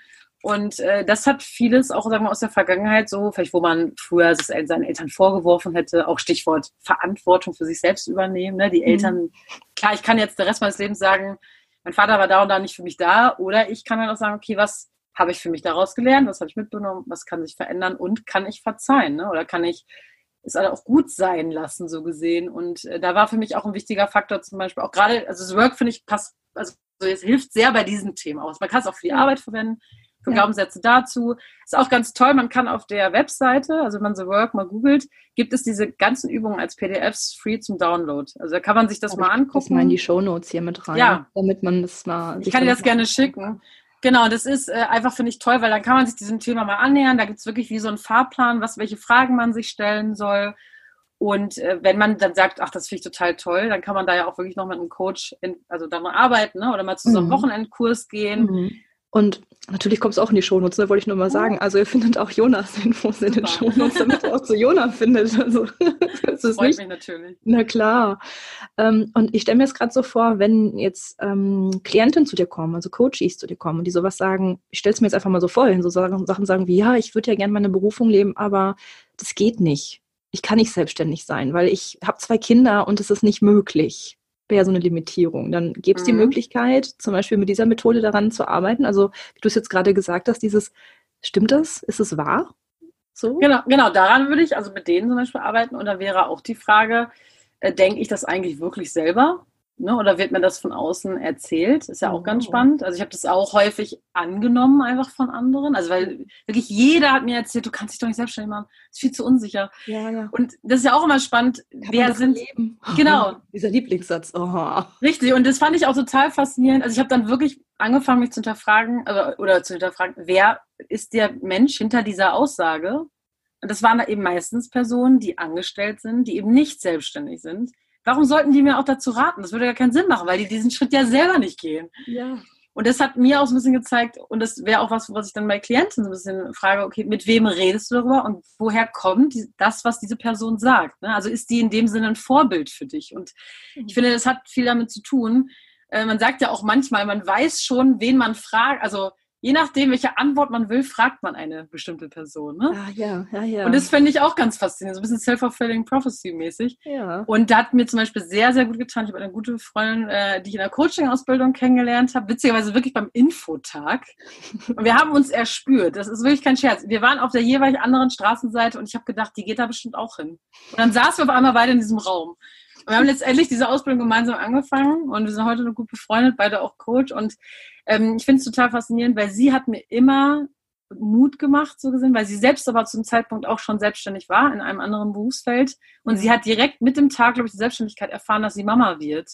und äh, das hat vieles auch sagen wir, aus der Vergangenheit so, vielleicht wo man früher es seinen Eltern vorgeworfen hätte, auch Stichwort Verantwortung für sich selbst übernehmen. Ne? Die mhm. Eltern, mhm. klar, ich kann jetzt den Rest meines Lebens sagen, mein Vater war da und da nicht für mich da. Oder ich kann dann auch sagen, okay, was habe ich für mich daraus gelernt, was habe ich mitgenommen, was kann sich verändern und kann ich verzeihen? Ne? Oder kann ich es auch gut sein lassen, so gesehen. Und äh, da war für mich auch ein wichtiger Faktor zum Beispiel, auch gerade, also das Work finde ich passt, also es hilft sehr bei diesen Themen aus. Man kann es auch für die Arbeit verwenden, für ja. Glaubenssätze dazu. Ist auch ganz toll, man kann auf der Webseite, also wenn man The Work mal googelt, gibt es diese ganzen Übungen als PDFs free zum Download. Also da kann man sich das Aber mal angucken. Das mal in die Shownotes hier mit rein, ja. damit man das mal. Ich kann dir das gerne schicken. Genau, das ist äh, einfach, finde ich, toll, weil dann kann man sich diesem Thema mal annähern. Da gibt es wirklich wie so einen Fahrplan, was, welche Fragen man sich stellen soll. Und äh, wenn man dann sagt, ach, das finde ich total toll, dann kann man da ja auch wirklich noch mit einem Coach, in, also da mal arbeiten ne? oder mal zu so einem mhm. Wochenendkurs gehen. Mhm. Und natürlich kommt es auch in die Shownotes, ne, wollte ich nur mal sagen. Also ihr findet auch Jonas Infos in den Shownotes, damit ihr auch zu Jonas findet. Also, das, das freut nicht, mich natürlich. Na klar. Ähm, und ich stelle mir jetzt gerade so vor, wenn jetzt ähm, Klienten zu dir kommen, also Coaches zu dir kommen und die sowas sagen, ich stelle es mir jetzt einfach mal so vor, hin, so Sachen, Sachen sagen wie, ja, ich würde ja gerne meine Berufung leben, aber das geht nicht. Ich kann nicht selbstständig sein, weil ich habe zwei Kinder und es ist nicht möglich wäre so eine Limitierung. Dann gäbe es mhm. die Möglichkeit, zum Beispiel mit dieser Methode daran zu arbeiten. Also, wie du es jetzt gerade gesagt hast, dieses, stimmt das? Ist es wahr? So? Genau, genau, daran würde ich also mit denen zum Beispiel arbeiten. Und da wäre auch die Frage, äh, denke ich das eigentlich wirklich selber? Ne, oder wird mir das von außen erzählt? Ist ja auch ganz oh. spannend. Also ich habe das auch häufig angenommen einfach von anderen. Also weil wirklich jeder hat mir erzählt, du kannst dich doch nicht selbstständig machen. Das ist viel zu unsicher. Ja, ja. Und das ist ja auch immer spannend. Kann wer sind leben? Genau. Dieser Lieblingssatz. Oh. Richtig. Und das fand ich auch total faszinierend. Also ich habe dann wirklich angefangen, mich zu hinterfragen oder, oder zu hinterfragen, wer ist der Mensch hinter dieser Aussage? Und das waren da eben meistens Personen, die angestellt sind, die eben nicht selbstständig sind Warum sollten die mir auch dazu raten? Das würde ja keinen Sinn machen, weil die diesen Schritt ja selber nicht gehen. Ja. Und das hat mir auch so ein bisschen gezeigt, und das wäre auch was, was ich dann bei Klienten so ein bisschen frage, okay, mit wem redest du darüber und woher kommt das, was diese Person sagt? Ne? Also ist die in dem Sinne ein Vorbild für dich? Und ich finde, das hat viel damit zu tun. Äh, man sagt ja auch manchmal, man weiß schon, wen man fragt. Also je nachdem, welche Antwort man will, fragt man eine bestimmte Person. Ne? Ah, ja, ja, ja. Und das finde ich auch ganz faszinierend, so ein bisschen self-fulfilling prophecy-mäßig. Ja. Und da hat mir zum Beispiel sehr, sehr gut getan. Ich habe eine gute Freundin, äh, die ich in der Coaching-Ausbildung kennengelernt habe, witzigerweise wirklich beim Infotag. Und wir haben uns erspürt. Das ist wirklich kein Scherz. Wir waren auf der jeweils anderen Straßenseite und ich habe gedacht, die geht da bestimmt auch hin. Und dann saßen wir auf einmal beide in diesem Raum. Und wir haben letztendlich diese Ausbildung gemeinsam angefangen und wir sind heute noch gut befreundet, beide auch Coach. Und ähm, ich finde es total faszinierend, weil sie hat mir immer Mut gemacht, so gesehen, weil sie selbst aber zum Zeitpunkt auch schon selbstständig war in einem anderen Berufsfeld. Und sie hat direkt mit dem Tag, glaube ich, die Selbstständigkeit erfahren, dass sie Mama wird.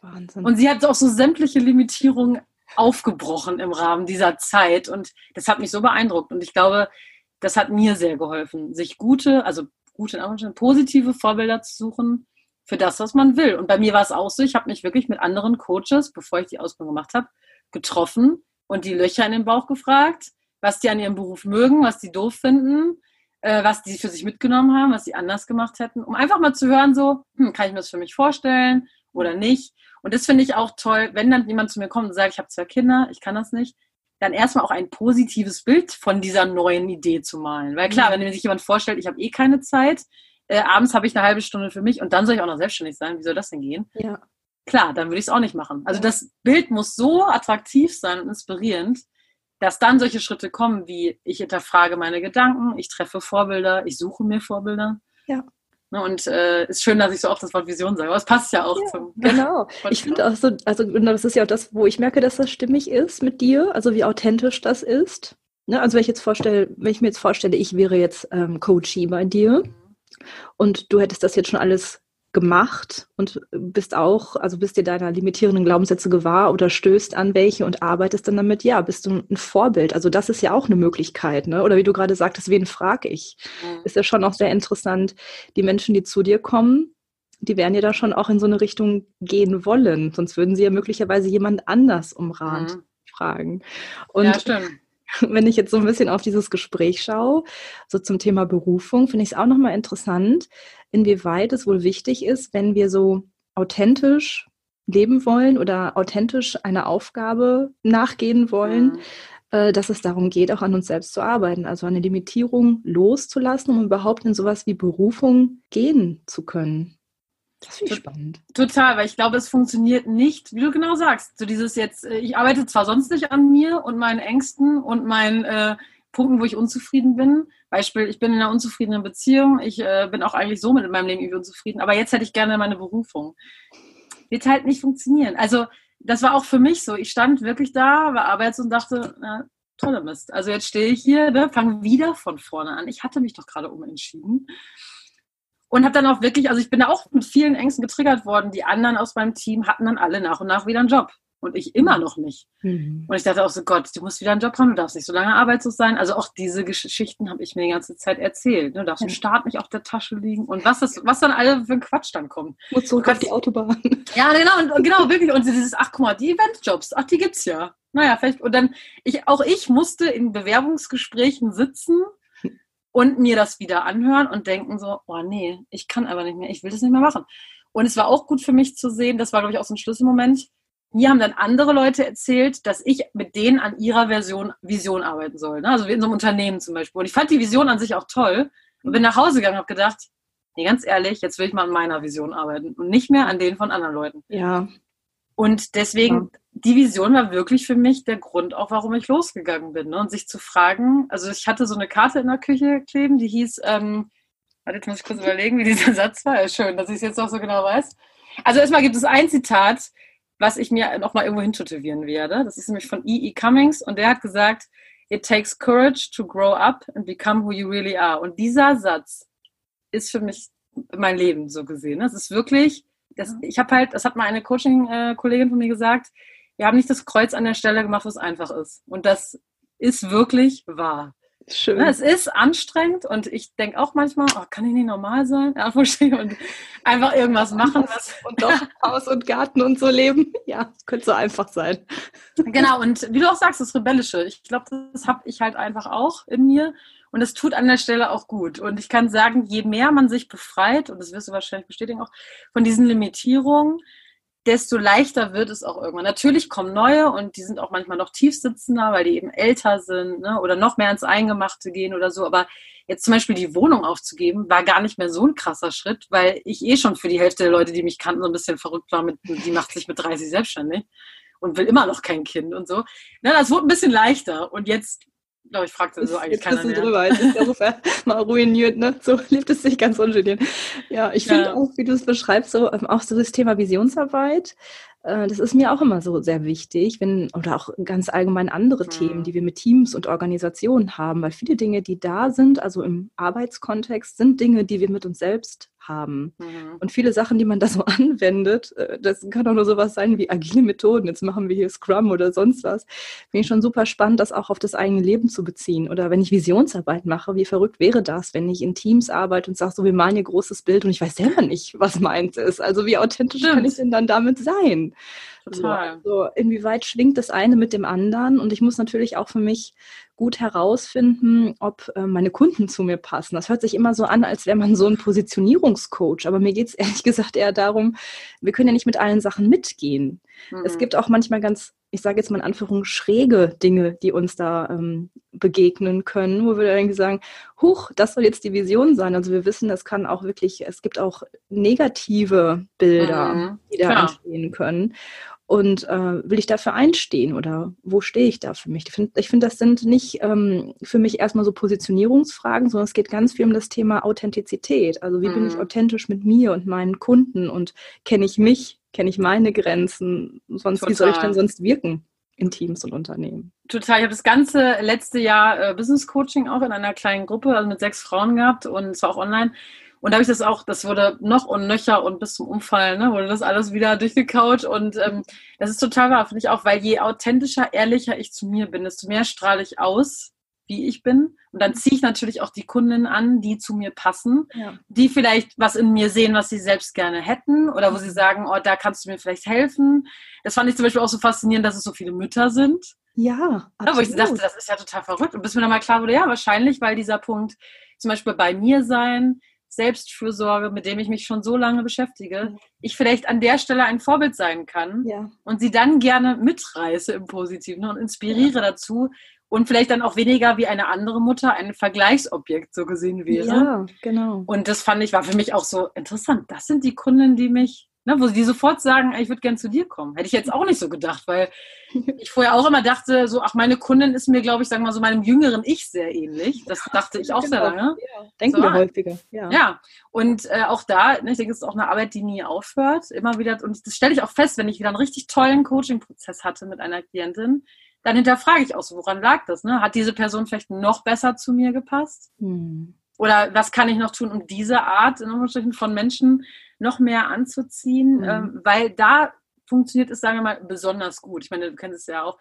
Wahnsinn. Und sie hat auch so sämtliche Limitierungen aufgebrochen im Rahmen dieser Zeit. Und das hat mich so beeindruckt. Und ich glaube, das hat mir sehr geholfen, sich gute, also gute, positive Vorbilder zu suchen für das, was man will. Und bei mir war es auch so, ich habe mich wirklich mit anderen Coaches, bevor ich die Ausbildung gemacht habe, getroffen und die Löcher in den Bauch gefragt, was die an ihrem Beruf mögen, was die doof finden, äh, was die für sich mitgenommen haben, was sie anders gemacht hätten, um einfach mal zu hören, so, hm, kann ich mir das für mich vorstellen oder nicht? Und das finde ich auch toll, wenn dann jemand zu mir kommt und sagt, ich habe zwei Kinder, ich kann das nicht, dann erstmal auch ein positives Bild von dieser neuen Idee zu malen. Weil klar, mhm. wenn sich jemand vorstellt, ich habe eh keine Zeit, äh, abends habe ich eine halbe Stunde für mich und dann soll ich auch noch selbstständig sein, wie soll das denn gehen? Ja klar, dann würde ich es auch nicht machen. Also das Bild muss so attraktiv sein und inspirierend, dass dann solche Schritte kommen, wie ich hinterfrage meine Gedanken, ich treffe Vorbilder, ich suche mir Vorbilder. Ja. Ne, und äh, ist schön, dass ich so oft das Wort Vision sage, aber es passt ja auch ja, zum. Genau. ich finde auch so, also das ist ja auch das, wo ich merke, dass das stimmig ist mit dir, also wie authentisch das ist. Ne? Also wenn ich jetzt vorstelle, wenn ich mir jetzt vorstelle, ich wäre jetzt ähm, Coachie bei dir mhm. und du hättest das jetzt schon alles gemacht und bist auch, also bist dir deiner limitierenden Glaubenssätze gewahr oder stößt an welche und arbeitest dann damit, ja, bist du ein Vorbild. Also das ist ja auch eine Möglichkeit, ne? Oder wie du gerade sagtest, wen frage ich? Mhm. Ist ja schon auch sehr interessant. Die Menschen, die zu dir kommen, die werden ja da schon auch in so eine Richtung gehen wollen. Sonst würden sie ja möglicherweise jemand anders um Rat mhm. fragen. Und ja, stimmt. Wenn ich jetzt so ein bisschen auf dieses Gespräch schaue, so zum Thema Berufung, finde ich es auch nochmal interessant, inwieweit es wohl wichtig ist, wenn wir so authentisch leben wollen oder authentisch einer Aufgabe nachgehen wollen, mhm. äh, dass es darum geht, auch an uns selbst zu arbeiten, also eine Limitierung loszulassen, um überhaupt in sowas wie Berufung gehen zu können. Das finde ich spannend. Total, weil ich glaube, es funktioniert nicht, wie du genau sagst. So dieses jetzt, äh, ich arbeite zwar sonst nicht an mir und meinen Ängsten und meinen äh, Punkten, wo ich unzufrieden bin. Beispiel, ich bin in einer unzufriedenen Beziehung, ich äh, bin auch eigentlich so mit meinem Leben irgendwie unzufrieden, aber jetzt hätte ich gerne meine Berufung. Wird halt nicht funktionieren. Also, das war auch für mich so. Ich stand wirklich da, war arbeits und dachte, na, toller Mist. Also jetzt stehe ich hier, ne, fange wieder von vorne an. Ich hatte mich doch gerade umentschieden. Und habe dann auch wirklich, also ich bin da auch mit vielen Ängsten getriggert worden. Die anderen aus meinem Team hatten dann alle nach und nach wieder einen Job. Und ich immer noch nicht. Mhm. Und ich dachte auch so, Gott, du musst wieder einen Job haben, du darfst nicht so lange arbeitslos sein. Also auch diese Geschichten habe ich mir die ganze Zeit erzählt. Du darfst ja. im Staat nicht auf der Tasche liegen. Und was, das, was dann alle für ein Quatsch dann kommt. Muss zurück auf die Autobahn. Ja, genau, und, genau, wirklich. Und dieses, ach guck mal, die Eventjobs, ach, die gibt's ja. Naja, vielleicht. Und dann, ich, auch ich musste in Bewerbungsgesprächen sitzen und mir das wieder anhören und denken so, oh nee, ich kann aber nicht mehr, ich will das nicht mehr machen. Und es war auch gut für mich zu sehen, das war, glaube ich, auch so ein Schlüsselmoment. Mir haben dann andere Leute erzählt, dass ich mit denen an ihrer Version, Vision arbeiten soll. Ne? Also wie in so einem Unternehmen zum Beispiel. Und ich fand die Vision an sich auch toll und bin nach Hause gegangen und habe gedacht, nee, ganz ehrlich, jetzt will ich mal an meiner Vision arbeiten und nicht mehr an denen von anderen Leuten. Ja. Und deswegen, ja. Die Vision war wirklich für mich der Grund auch, warum ich losgegangen bin. Ne? Und sich zu fragen, also ich hatte so eine Karte in der Küche kleben, die hieß, ähm, warte, jetzt muss ich kurz überlegen, wie dieser Satz war. Ja, schön, dass ich es jetzt auch so genau weiß. Also erstmal gibt es ein Zitat, was ich mir noch mal irgendwo hintätowieren werde. Das ist nämlich von E. E. Cummings und der hat gesagt, It takes courage to grow up and become who you really are. Und dieser Satz ist für mich mein Leben so gesehen. Es ist wirklich, das, ich habe halt, das hat mal eine Coaching-Kollegin von mir gesagt, wir haben nicht das Kreuz an der Stelle gemacht, was einfach ist. Und das ist wirklich wahr. Schön. Es ist anstrengend und ich denke auch manchmal, oh, kann ich nicht normal sein? und einfach irgendwas machen. Was und doch Haus und Garten und so leben. Ja, könnte so einfach sein. Genau, und wie du auch sagst, das Rebellische. Ich glaube, das habe ich halt einfach auch in mir. Und es tut an der Stelle auch gut. Und ich kann sagen, je mehr man sich befreit, und das wirst du wahrscheinlich bestätigen auch, von diesen Limitierungen, desto leichter wird es auch irgendwann. Natürlich kommen neue und die sind auch manchmal noch tiefsitzender, weil die eben älter sind ne? oder noch mehr ins Eingemachte gehen oder so. Aber jetzt zum Beispiel die Wohnung aufzugeben, war gar nicht mehr so ein krasser Schritt, weil ich eh schon für die Hälfte der Leute, die mich kannten, so ein bisschen verrückt war, mit, die macht sich mit 30 selbstständig und will immer noch kein Kind und so. Na, das wurde ein bisschen leichter. Und jetzt glaube ich, fragt so eigentlich keiner mehr. drüber, jetzt ist der Ruf mal ruiniert, ne? So lebt es sich ganz ungeniert. Ja, ich finde ja. auch, wie du es beschreibst, so ähm, auch so das Thema Visionsarbeit, äh, das ist mir auch immer so sehr wichtig, wenn, oder auch ganz allgemein andere mhm. Themen, die wir mit Teams und Organisationen haben, weil viele Dinge, die da sind, also im Arbeitskontext, sind Dinge, die wir mit uns selbst haben. Mhm. Und viele Sachen, die man da so anwendet, äh, das kann auch nur sowas sein wie agile Methoden. Jetzt machen wir hier Scrum oder sonst was. Finde ich schon super spannend, das auch auf das eigene Leben zu beziehen. Oder wenn ich Visionsarbeit mache, wie verrückt wäre das, wenn ich in Teams arbeite und sage, so, wir malen hier großes Bild und ich weiß selber nicht, was meins ist. Also wie authentisch Stimmt. kann ich denn dann damit sein? Total. So, also inwieweit schwingt das eine mit dem anderen? Und ich muss natürlich auch für mich gut herausfinden, ob äh, meine Kunden zu mir passen. Das hört sich immer so an, als wäre man so ein Positionierungscoach. Aber mir geht es ehrlich gesagt eher darum, wir können ja nicht mit allen Sachen mitgehen. Mhm. Es gibt auch manchmal ganz, ich sage jetzt mal in Anführung, schräge Dinge, die uns da ähm, begegnen können, wo wir dann sagen, huch, das soll jetzt die Vision sein. Also wir wissen, es kann auch wirklich, es gibt auch negative Bilder, mhm. die da Klar. entstehen können. Und äh, will ich dafür einstehen oder wo stehe ich da für mich? Ich finde, find, das sind nicht ähm, für mich erstmal so Positionierungsfragen, sondern es geht ganz viel um das Thema Authentizität. Also wie mhm. bin ich mhm. authentisch mit mir und meinen Kunden und kenne ich mich, kenne ich meine Grenzen? Sonst, Total. wie soll ich denn sonst wirken? in Teams und Unternehmen. Total. Ich habe das ganze letzte Jahr äh, Business Coaching auch in einer kleinen Gruppe, also mit sechs Frauen gehabt und zwar auch online. Und da habe ich das auch, das wurde noch und nöcher und bis zum Umfallen, ne, wurde das alles wieder durchgekaut. Und ähm, das ist total wahr, finde ich auch, weil je authentischer, ehrlicher ich zu mir bin, desto mehr strahle ich aus, wie ich bin. Und dann ziehe ich natürlich auch die Kundinnen an, die zu mir passen, ja. die vielleicht was in mir sehen, was sie selbst gerne hätten oder wo sie sagen, oh, da kannst du mir vielleicht helfen. Das fand ich zum Beispiel auch so faszinierend, dass es so viele Mütter sind. Ja, absolut. Ja, wo ich dachte, das ist ja total verrückt. Und bis mir dann mal klar wurde, ja, wahrscheinlich, weil dieser Punkt zum Beispiel bei mir sein, Selbstfürsorge, mit dem ich mich schon so lange beschäftige, mhm. ich vielleicht an der Stelle ein Vorbild sein kann ja. und sie dann gerne mitreiße im Positiven und inspiriere ja. dazu und vielleicht dann auch weniger wie eine andere Mutter ein Vergleichsobjekt so gesehen wäre. Ja, genau. Und das fand ich, war für mich auch so interessant. Das sind die Kunden, die mich Ne, wo die sofort sagen, ich würde gern zu dir kommen. Hätte ich jetzt auch nicht so gedacht, weil ich vorher auch immer dachte, so, ach, meine Kundin ist mir, glaube ich, sagen wir mal so meinem jüngeren Ich sehr ähnlich. Das dachte ich auch genau. sehr lange. Ja. Denken so, wir häufiger. Ja, ja. und äh, auch da, ne, ich denke, es ist auch eine Arbeit, die nie aufhört. Immer wieder, und das stelle ich auch fest, wenn ich wieder einen richtig tollen Coaching-Prozess hatte mit einer Klientin, dann hinterfrage ich auch so, woran lag das? Ne? Hat diese Person vielleicht noch besser zu mir gepasst? Hm. Oder was kann ich noch tun, um diese Art von Menschen noch mehr anzuziehen, mhm. ähm, weil da funktioniert es, sagen wir mal, besonders gut. Ich meine, du kennst es ja auch.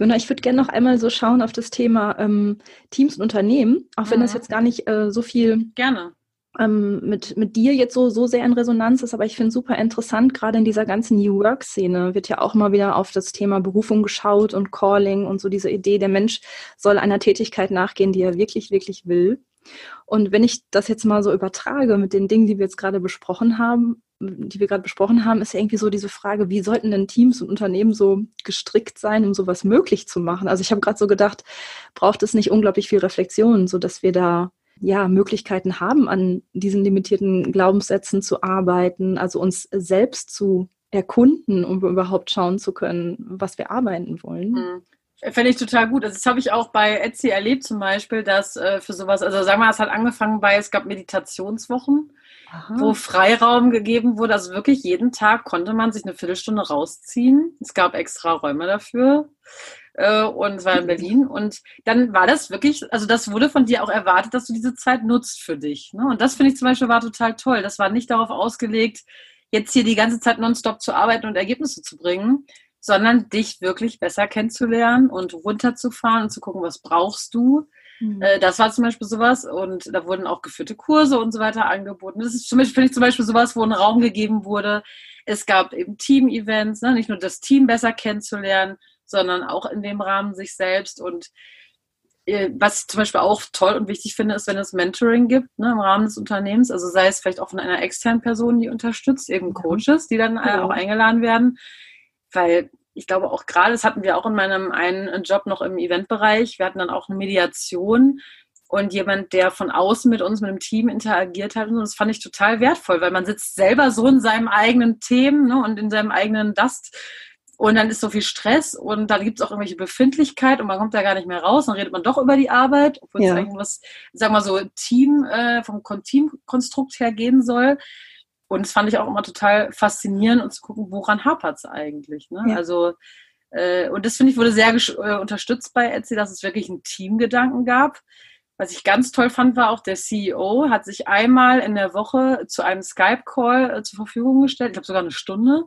Jona, ich würde gerne noch einmal so schauen auf das Thema ähm, Teams und Unternehmen, auch wenn mhm. das jetzt gar nicht äh, so viel gerne ähm, mit, mit dir jetzt so, so sehr in Resonanz ist, aber ich finde super interessant, gerade in dieser ganzen New Work-Szene wird ja auch mal wieder auf das Thema Berufung geschaut und Calling und so diese Idee, der Mensch soll einer Tätigkeit nachgehen, die er wirklich, wirklich will. Und wenn ich das jetzt mal so übertrage mit den Dingen, die wir jetzt gerade besprochen haben, die wir gerade besprochen haben, ist ja irgendwie so diese Frage, wie sollten denn Teams und Unternehmen so gestrickt sein, um sowas möglich zu machen? Also ich habe gerade so gedacht, braucht es nicht unglaublich viel Reflexion, so dass wir da ja Möglichkeiten haben, an diesen limitierten Glaubenssätzen zu arbeiten, also uns selbst zu erkunden, um überhaupt schauen zu können, was wir arbeiten wollen. Mhm. Fände ich total gut. Also das habe ich auch bei Etsy erlebt zum Beispiel, dass äh, für sowas, also sagen wir mal, es hat angefangen bei, es gab Meditationswochen, Aha. wo Freiraum gegeben wurde. Also wirklich jeden Tag konnte man sich eine Viertelstunde rausziehen. Es gab extra Räume dafür. Äh, und war in Berlin. Und dann war das wirklich, also das wurde von dir auch erwartet, dass du diese Zeit nutzt für dich. Ne? Und das finde ich zum Beispiel war total toll. Das war nicht darauf ausgelegt, jetzt hier die ganze Zeit nonstop zu arbeiten und Ergebnisse zu bringen, sondern dich wirklich besser kennenzulernen und runterzufahren und zu gucken, was brauchst du. Mhm. Äh, das war zum Beispiel sowas und da wurden auch geführte Kurse und so weiter angeboten. Das ist zum Beispiel, finde ich zum Beispiel sowas, wo ein Raum gegeben wurde. Es gab eben Team-Events, ne? nicht nur das Team besser kennenzulernen, sondern auch in dem Rahmen sich selbst und äh, was ich zum Beispiel auch toll und wichtig finde, ist, wenn es Mentoring gibt ne, im Rahmen des Unternehmens, also sei es vielleicht auch von einer externen Person, die unterstützt, eben Coaches, die dann ja. auch eingeladen werden, weil ich glaube auch gerade, das hatten wir auch in meinem einen Job noch im Eventbereich, wir hatten dann auch eine Mediation und jemand, der von außen mit uns, mit dem Team interagiert hat. Und das fand ich total wertvoll, weil man sitzt selber so in seinem eigenen Themen ne, und in seinem eigenen Dust. Und dann ist so viel Stress und dann gibt es auch irgendwelche Befindlichkeit und man kommt da gar nicht mehr raus. Dann redet man doch über die Arbeit, obwohl ja. es irgendwas, sagen wir mal so, Team, äh, vom Teamkonstrukt her gehen soll. Und das fand ich auch immer total faszinierend und zu gucken, woran hapert es eigentlich. Ne? Ja. Also, äh, und das finde ich wurde sehr äh, unterstützt bei Etsy, dass es wirklich einen Teamgedanken gab. Was ich ganz toll fand, war auch der CEO hat sich einmal in der Woche zu einem Skype-Call äh, zur Verfügung gestellt, ich glaube sogar eine Stunde.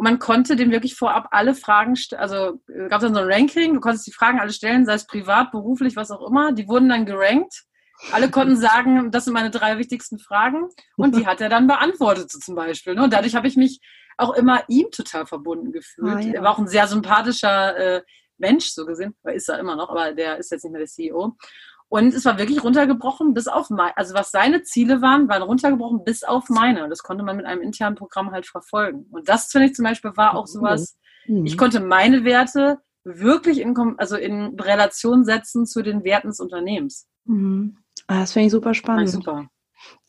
Und man konnte dem wirklich vorab alle Fragen, also äh, gab es dann so ein Ranking, du konntest die Fragen alle stellen, sei es privat, beruflich, was auch immer. Die wurden dann gerankt alle konnten sagen, das sind meine drei wichtigsten Fragen. Und die hat er dann beantwortet, so zum Beispiel. Ne? Und dadurch habe ich mich auch immer ihm total verbunden gefühlt. Ah, ja. Er war auch ein sehr sympathischer äh, Mensch, so gesehen. Ist er immer noch, aber der ist jetzt nicht mehr der CEO. Und es war wirklich runtergebrochen bis auf meine, also was seine Ziele waren, waren runtergebrochen bis auf meine. Und das konnte man mit einem internen Programm halt verfolgen. Und das finde ich zum Beispiel war auch sowas, mhm. ich konnte meine Werte wirklich in, also in Relation setzen zu den Werten des Unternehmens. Mhm. Ah, das finde ich super spannend. Ja, super.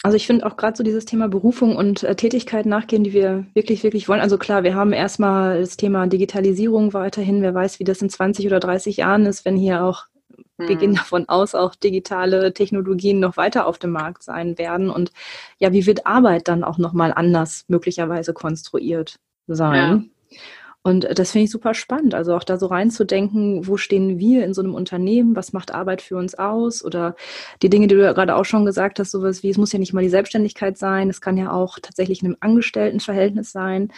Also ich finde auch gerade so dieses Thema Berufung und äh, Tätigkeit nachgehen, die wir wirklich, wirklich wollen. Also klar, wir haben erstmal das Thema Digitalisierung weiterhin. Wer weiß, wie das in 20 oder 30 Jahren ist, wenn hier auch. Wir gehen davon aus, auch digitale Technologien noch weiter auf dem Markt sein werden. Und ja, wie wird Arbeit dann auch nochmal anders möglicherweise konstruiert sein? Ja. Und das finde ich super spannend. Also auch da so reinzudenken, wo stehen wir in so einem Unternehmen? Was macht Arbeit für uns aus? Oder die Dinge, die du ja gerade auch schon gesagt hast, sowas wie, es muss ja nicht mal die Selbstständigkeit sein. Es kann ja auch tatsächlich in einem Angestelltenverhältnis sein.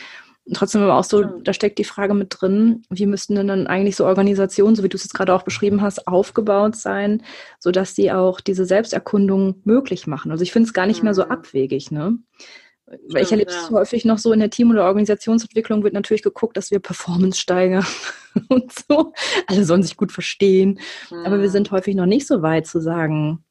Und trotzdem aber auch so, da steckt die Frage mit drin, wie müssten denn dann eigentlich so Organisationen, so wie du es jetzt gerade auch beschrieben hast, aufgebaut sein, sodass sie auch diese Selbsterkundung möglich machen. Also ich finde es gar nicht mehr so mhm. abwegig, ne? Weil ich erlebe es ja. häufig noch so in der Team- oder Organisationsentwicklung wird natürlich geguckt, dass wir Performance steigern und so. Alle sollen sich gut verstehen. Mhm. Aber wir sind mhm. häufig noch nicht so weit zu sagen,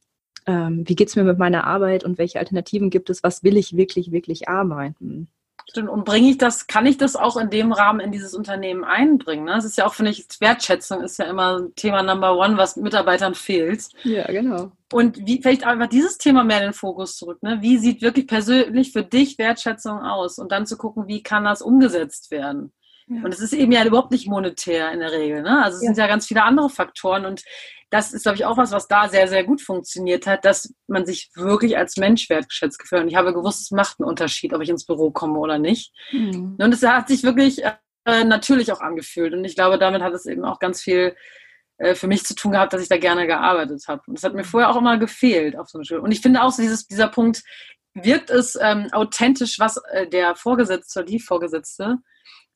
ähm, wie geht es mir mit meiner Arbeit und welche Alternativen gibt es, was will ich wirklich, wirklich arbeiten. Stimmt. Und bringe ich das, kann ich das auch in dem Rahmen in dieses Unternehmen einbringen? Ne? Das ist ja auch, finde ich, Wertschätzung ist ja immer Thema Number One, was Mitarbeitern fehlt. Ja, genau. Und wie vielleicht einfach dieses Thema mehr in den Fokus zurück. Ne? Wie sieht wirklich persönlich für dich Wertschätzung aus? Und dann zu gucken, wie kann das umgesetzt werden? Ja. Und es ist eben ja überhaupt nicht monetär in der Regel. Ne? Also es ja. sind ja ganz viele andere Faktoren. Und das ist, glaube ich, auch was, was da sehr, sehr gut funktioniert hat, dass man sich wirklich als Mensch wertgeschätzt gefühlt. Und ich habe gewusst, es macht einen Unterschied, ob ich ins Büro komme oder nicht. Mhm. Und es hat sich wirklich äh, natürlich auch angefühlt. Und ich glaube, damit hat es eben auch ganz viel äh, für mich zu tun gehabt, dass ich da gerne gearbeitet habe. Und das hat mir vorher auch immer gefehlt auf so einer Schule. Und ich finde auch so dieses, dieser Punkt, wirkt es ähm, authentisch, was äh, der Vorgesetzte oder die Vorgesetzte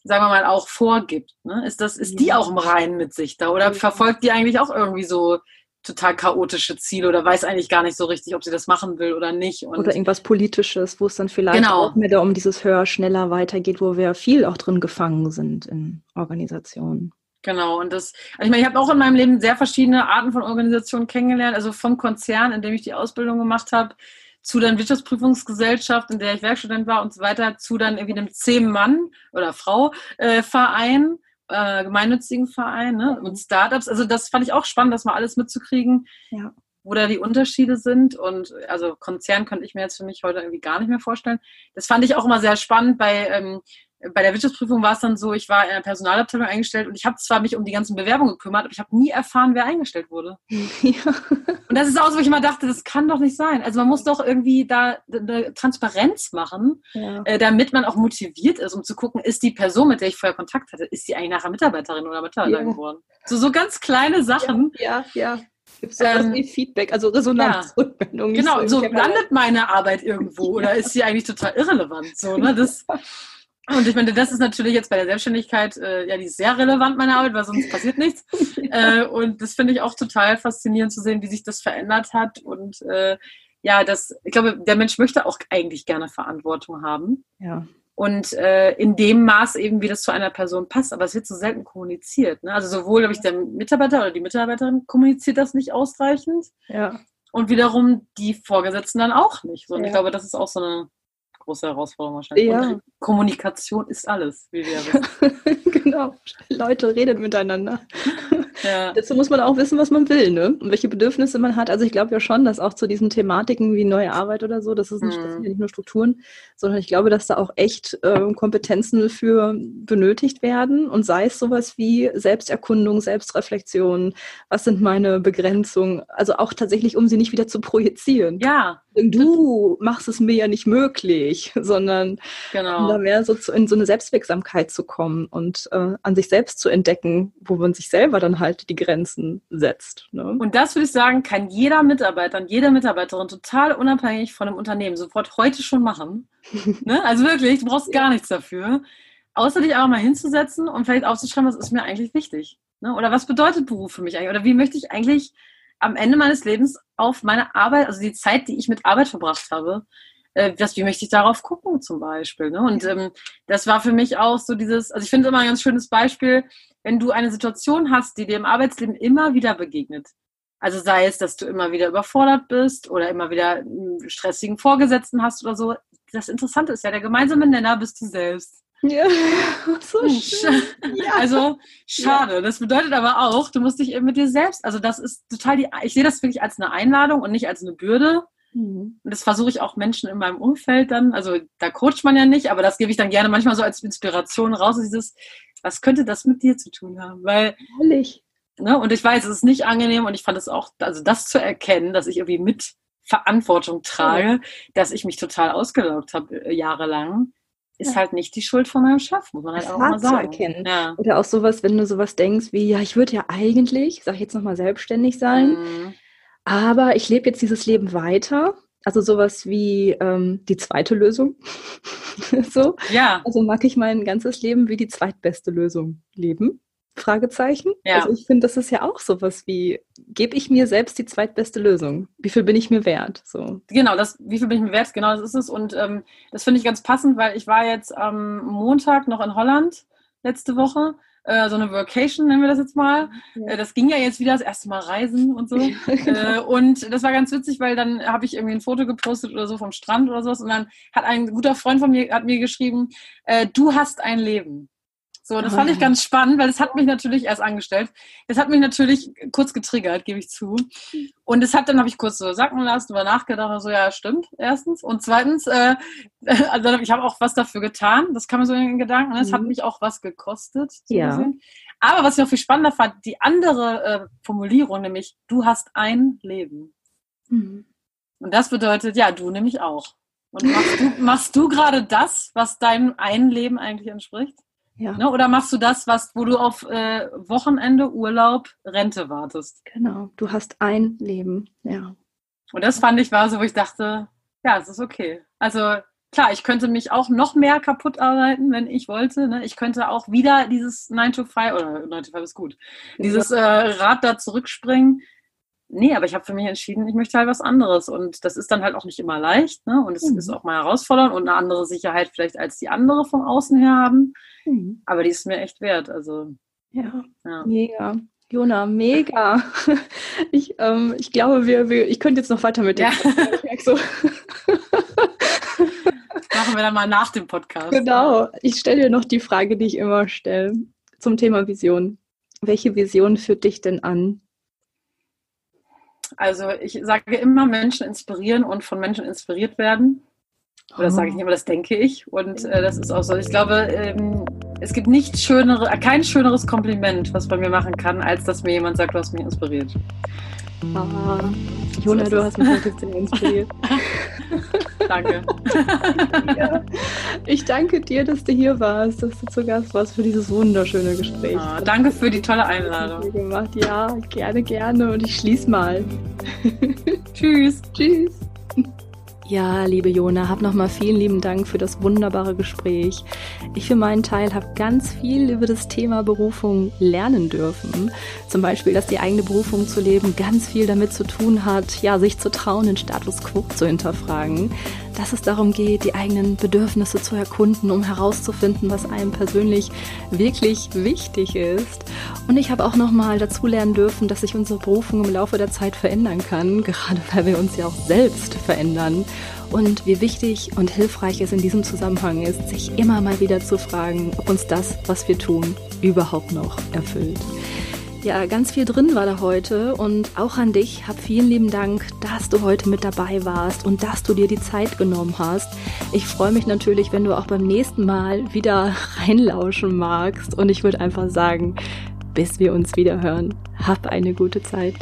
sagen wir mal, auch vorgibt. Ne? Ist, das, ist die auch im Reinen mit sich da? Oder verfolgt die eigentlich auch irgendwie so total chaotische Ziele oder weiß eigentlich gar nicht so richtig, ob sie das machen will oder nicht. Und oder irgendwas Politisches, wo es dann vielleicht genau. auch mehr um dieses höher, schneller weitergeht, wo wir viel auch drin gefangen sind in Organisationen. Genau, und das, also ich meine, ich habe auch in meinem Leben sehr verschiedene Arten von Organisationen kennengelernt, also vom Konzern, in dem ich die Ausbildung gemacht habe, zu dann Wirtschaftsprüfungsgesellschaft, in der ich Werkstudent war und so weiter, zu dann irgendwie einem Zehn-Mann- oder Frau-Verein, äh, gemeinnützigen Verein ne? und Startups. Also das fand ich auch spannend, das mal alles mitzukriegen, ja. wo da die Unterschiede sind. Und also Konzern könnte ich mir jetzt für mich heute irgendwie gar nicht mehr vorstellen. Das fand ich auch immer sehr spannend bei ähm, bei der Wirtschaftsprüfung war es dann so, ich war in der Personalabteilung eingestellt und ich habe zwar mich um die ganzen Bewerbungen gekümmert, aber ich habe nie erfahren, wer eingestellt wurde. Ja. Und das ist auch so, wo ich immer dachte, das kann doch nicht sein. Also man muss doch irgendwie da eine Transparenz machen, ja. äh, damit man auch motiviert ist, um zu gucken, ist die Person, mit der ich vorher Kontakt hatte, ist die eigentlich nachher Mitarbeiterin oder Mitarbeiter ja. geworden? So, so ganz kleine Sachen. Ja, ja. Gibt es ähm, wie Feedback, also Resonanzrückmeldung? Ja. Genau, so landet meine Arbeit irgendwo oder ist sie eigentlich total irrelevant? So, ne? Das, und ich meine, das ist natürlich jetzt bei der Selbstständigkeit, äh, ja, die ist sehr relevant, meine Arbeit, weil sonst passiert nichts. äh, und das finde ich auch total faszinierend zu sehen, wie sich das verändert hat. Und äh, ja, das, ich glaube, der Mensch möchte auch eigentlich gerne Verantwortung haben. Ja. Und äh, in dem Maß eben, wie das zu einer Person passt. Aber es wird so selten kommuniziert. Ne? Also sowohl, glaube ich, der Mitarbeiter oder die Mitarbeiterin kommuniziert das nicht ausreichend. Ja. Und wiederum die Vorgesetzten dann auch nicht. So, und ja. ich glaube, das ist auch so eine große Herausforderung wahrscheinlich. Ja. Kommunikation ist alles, wie wir wissen. genau. Leute reden miteinander. Ja. Dazu muss man auch wissen, was man will, ne? Und welche Bedürfnisse man hat. Also ich glaube ja schon, dass auch zu diesen Thematiken wie neue Arbeit oder so, das, ist nicht, das sind ja nicht nur Strukturen, sondern ich glaube, dass da auch echt äh, Kompetenzen für benötigt werden. Und sei es sowas wie Selbsterkundung, Selbstreflexion, was sind meine Begrenzungen? Also auch tatsächlich, um sie nicht wieder zu projizieren. Ja. Du machst es mir ja nicht möglich, sondern genau. um da mehr so zu, in so eine Selbstwirksamkeit zu kommen und äh, an sich selbst zu entdecken, wo man sich selber dann halt halt die Grenzen setzt. Ne? Und das würde ich sagen, kann jeder Mitarbeiter und jede Mitarbeiterin total unabhängig von einem Unternehmen sofort heute schon machen. ne? Also wirklich, du brauchst gar nichts dafür. Außer dich auch mal hinzusetzen und vielleicht aufzuschreiben, was ist mir eigentlich wichtig. Ne? Oder was bedeutet Beruf für mich eigentlich? Oder wie möchte ich eigentlich am Ende meines Lebens auf meine Arbeit, also die Zeit, die ich mit Arbeit verbracht habe, äh, wie möchte ich darauf gucken zum Beispiel. Ne? Und ähm, das war für mich auch so dieses, also ich finde immer ein ganz schönes Beispiel, wenn du eine Situation hast, die dir im Arbeitsleben immer wieder begegnet. Also sei es, dass du immer wieder überfordert bist oder immer wieder einen stressigen Vorgesetzten hast oder so. Das Interessante ist ja, der gemeinsame Nenner bist du selbst. Ja, so hm, schön. Ja. Also schade. Ja. Das bedeutet aber auch, du musst dich eben mit dir selbst, also das ist total die, ich sehe das wirklich als eine Einladung und nicht als eine Bürde. Mhm. Und das versuche ich auch Menschen in meinem Umfeld dann, also da coacht man ja nicht, aber das gebe ich dann gerne manchmal so als Inspiration raus, dieses, was könnte das mit dir zu tun haben? Weil, Ehrlich. Ne, und ich weiß, es ist nicht angenehm und ich fand es auch, also das zu erkennen, dass ich irgendwie mit Verantwortung trage, ja. dass ich mich total ausgelaugt habe äh, jahrelang. ist ja. halt nicht die Schuld von meinem Chef, muss man halt das auch mal sagen. Zu erkennen. Ja. Oder auch sowas, wenn du sowas denkst wie, ja, ich würde ja eigentlich, sag ich jetzt nochmal, selbstständig sein, mhm. Aber ich lebe jetzt dieses Leben weiter. Also sowas wie ähm, die zweite Lösung. so. Ja. Also mag ich mein ganzes Leben wie die zweitbeste Lösung leben. Fragezeichen. Ja. Also ich finde, das ist ja auch sowas wie, gebe ich mir selbst die zweitbeste Lösung? Wie viel bin ich mir wert? So. Genau, das, wie viel bin ich mir wert? Genau, das ist es. Und ähm, das finde ich ganz passend, weil ich war jetzt am Montag noch in Holland letzte Woche. Äh, so eine Vacation nennen wir das jetzt mal. Ja. Äh, das ging ja jetzt wieder das erste Mal reisen und so. Ja, genau. äh, und das war ganz witzig, weil dann habe ich irgendwie ein Foto gepostet oder so vom Strand oder sowas. Und dann hat ein guter Freund von mir hat mir geschrieben, äh, du hast ein Leben. So, das fand ich ganz spannend, weil es hat mich natürlich erst angestellt. Das hat mich natürlich kurz getriggert, gebe ich zu. Und es hat dann habe ich kurz so sacken lassen, über nachgedacht, so ja, stimmt, erstens. Und zweitens, äh, also ich habe auch was dafür getan. Das kam mir so in den Gedanken. Es mhm. hat mich auch was gekostet. So ja. Aber was ich noch viel spannender fand, die andere äh, Formulierung, nämlich du hast ein Leben. Mhm. Und das bedeutet, ja, du nämlich auch. Und machst du, machst du gerade das, was deinem ein Leben eigentlich entspricht? Ja. Ne? Oder machst du das, was, wo du auf äh, Wochenende, Urlaub, Rente wartest? Genau, du hast ein Leben, ja. Und das fand ich war so, wo ich dachte, ja, es ist okay. Also klar, ich könnte mich auch noch mehr kaputt arbeiten, wenn ich wollte. Ne? Ich könnte auch wieder dieses 9 to 5, oder 9 to 5 ist gut, dieses äh, Rad da zurückspringen. Nee, aber ich habe für mich entschieden, ich möchte halt was anderes. Und das ist dann halt auch nicht immer leicht. Ne? Und es mhm. ist auch mal herausfordernd und eine andere Sicherheit vielleicht als die andere vom Außen her haben. Mhm. Aber die ist mir echt wert. Also ja, ja. mega. Jona, mega. Ich, ähm, ich glaube, wir, wir, ich könnte jetzt noch weiter mit dir. Ja. So. Machen wir dann mal nach dem Podcast. Genau. Ich stelle dir noch die Frage, die ich immer stelle zum Thema Vision. Welche Vision führt dich denn an? Also ich sage immer, Menschen inspirieren und von Menschen inspiriert werden. Oder das sage ich nicht immer, das denke ich. Und äh, das ist auch so. Ich glaube, ähm, es gibt nichts schönere, äh, kein schöneres Kompliment, was man mir machen kann, als dass mir jemand sagt, du hast mich inspiriert. Ah, Jona, so du hast mich inspiriert. danke. ja. Ich danke dir, dass du hier warst, dass du zu Gast warst für dieses wunderschöne Gespräch. Ah, danke für die tolle Einladung. Gemacht. Ja, gerne, gerne. Und ich schließe mal. Tschüss. Tschüss. Ja, liebe Jona, hab nochmal vielen lieben Dank für das wunderbare Gespräch. Ich für meinen Teil habe ganz viel über das Thema Berufung lernen dürfen. Zum Beispiel, dass die eigene Berufung zu leben ganz viel damit zu tun hat, ja, sich zu trauen, den Status quo zu hinterfragen dass es darum geht, die eigenen Bedürfnisse zu erkunden, um herauszufinden, was einem persönlich wirklich wichtig ist. Und ich habe auch nochmal dazu lernen dürfen, dass sich unsere Berufung im Laufe der Zeit verändern kann, gerade weil wir uns ja auch selbst verändern. Und wie wichtig und hilfreich es in diesem Zusammenhang ist, sich immer mal wieder zu fragen, ob uns das, was wir tun, überhaupt noch erfüllt. Ja, ganz viel drin war da heute und auch an dich. Hab vielen lieben Dank, dass du heute mit dabei warst und dass du dir die Zeit genommen hast. Ich freue mich natürlich, wenn du auch beim nächsten Mal wieder reinlauschen magst und ich würde einfach sagen, bis wir uns wieder hören, hab eine gute Zeit.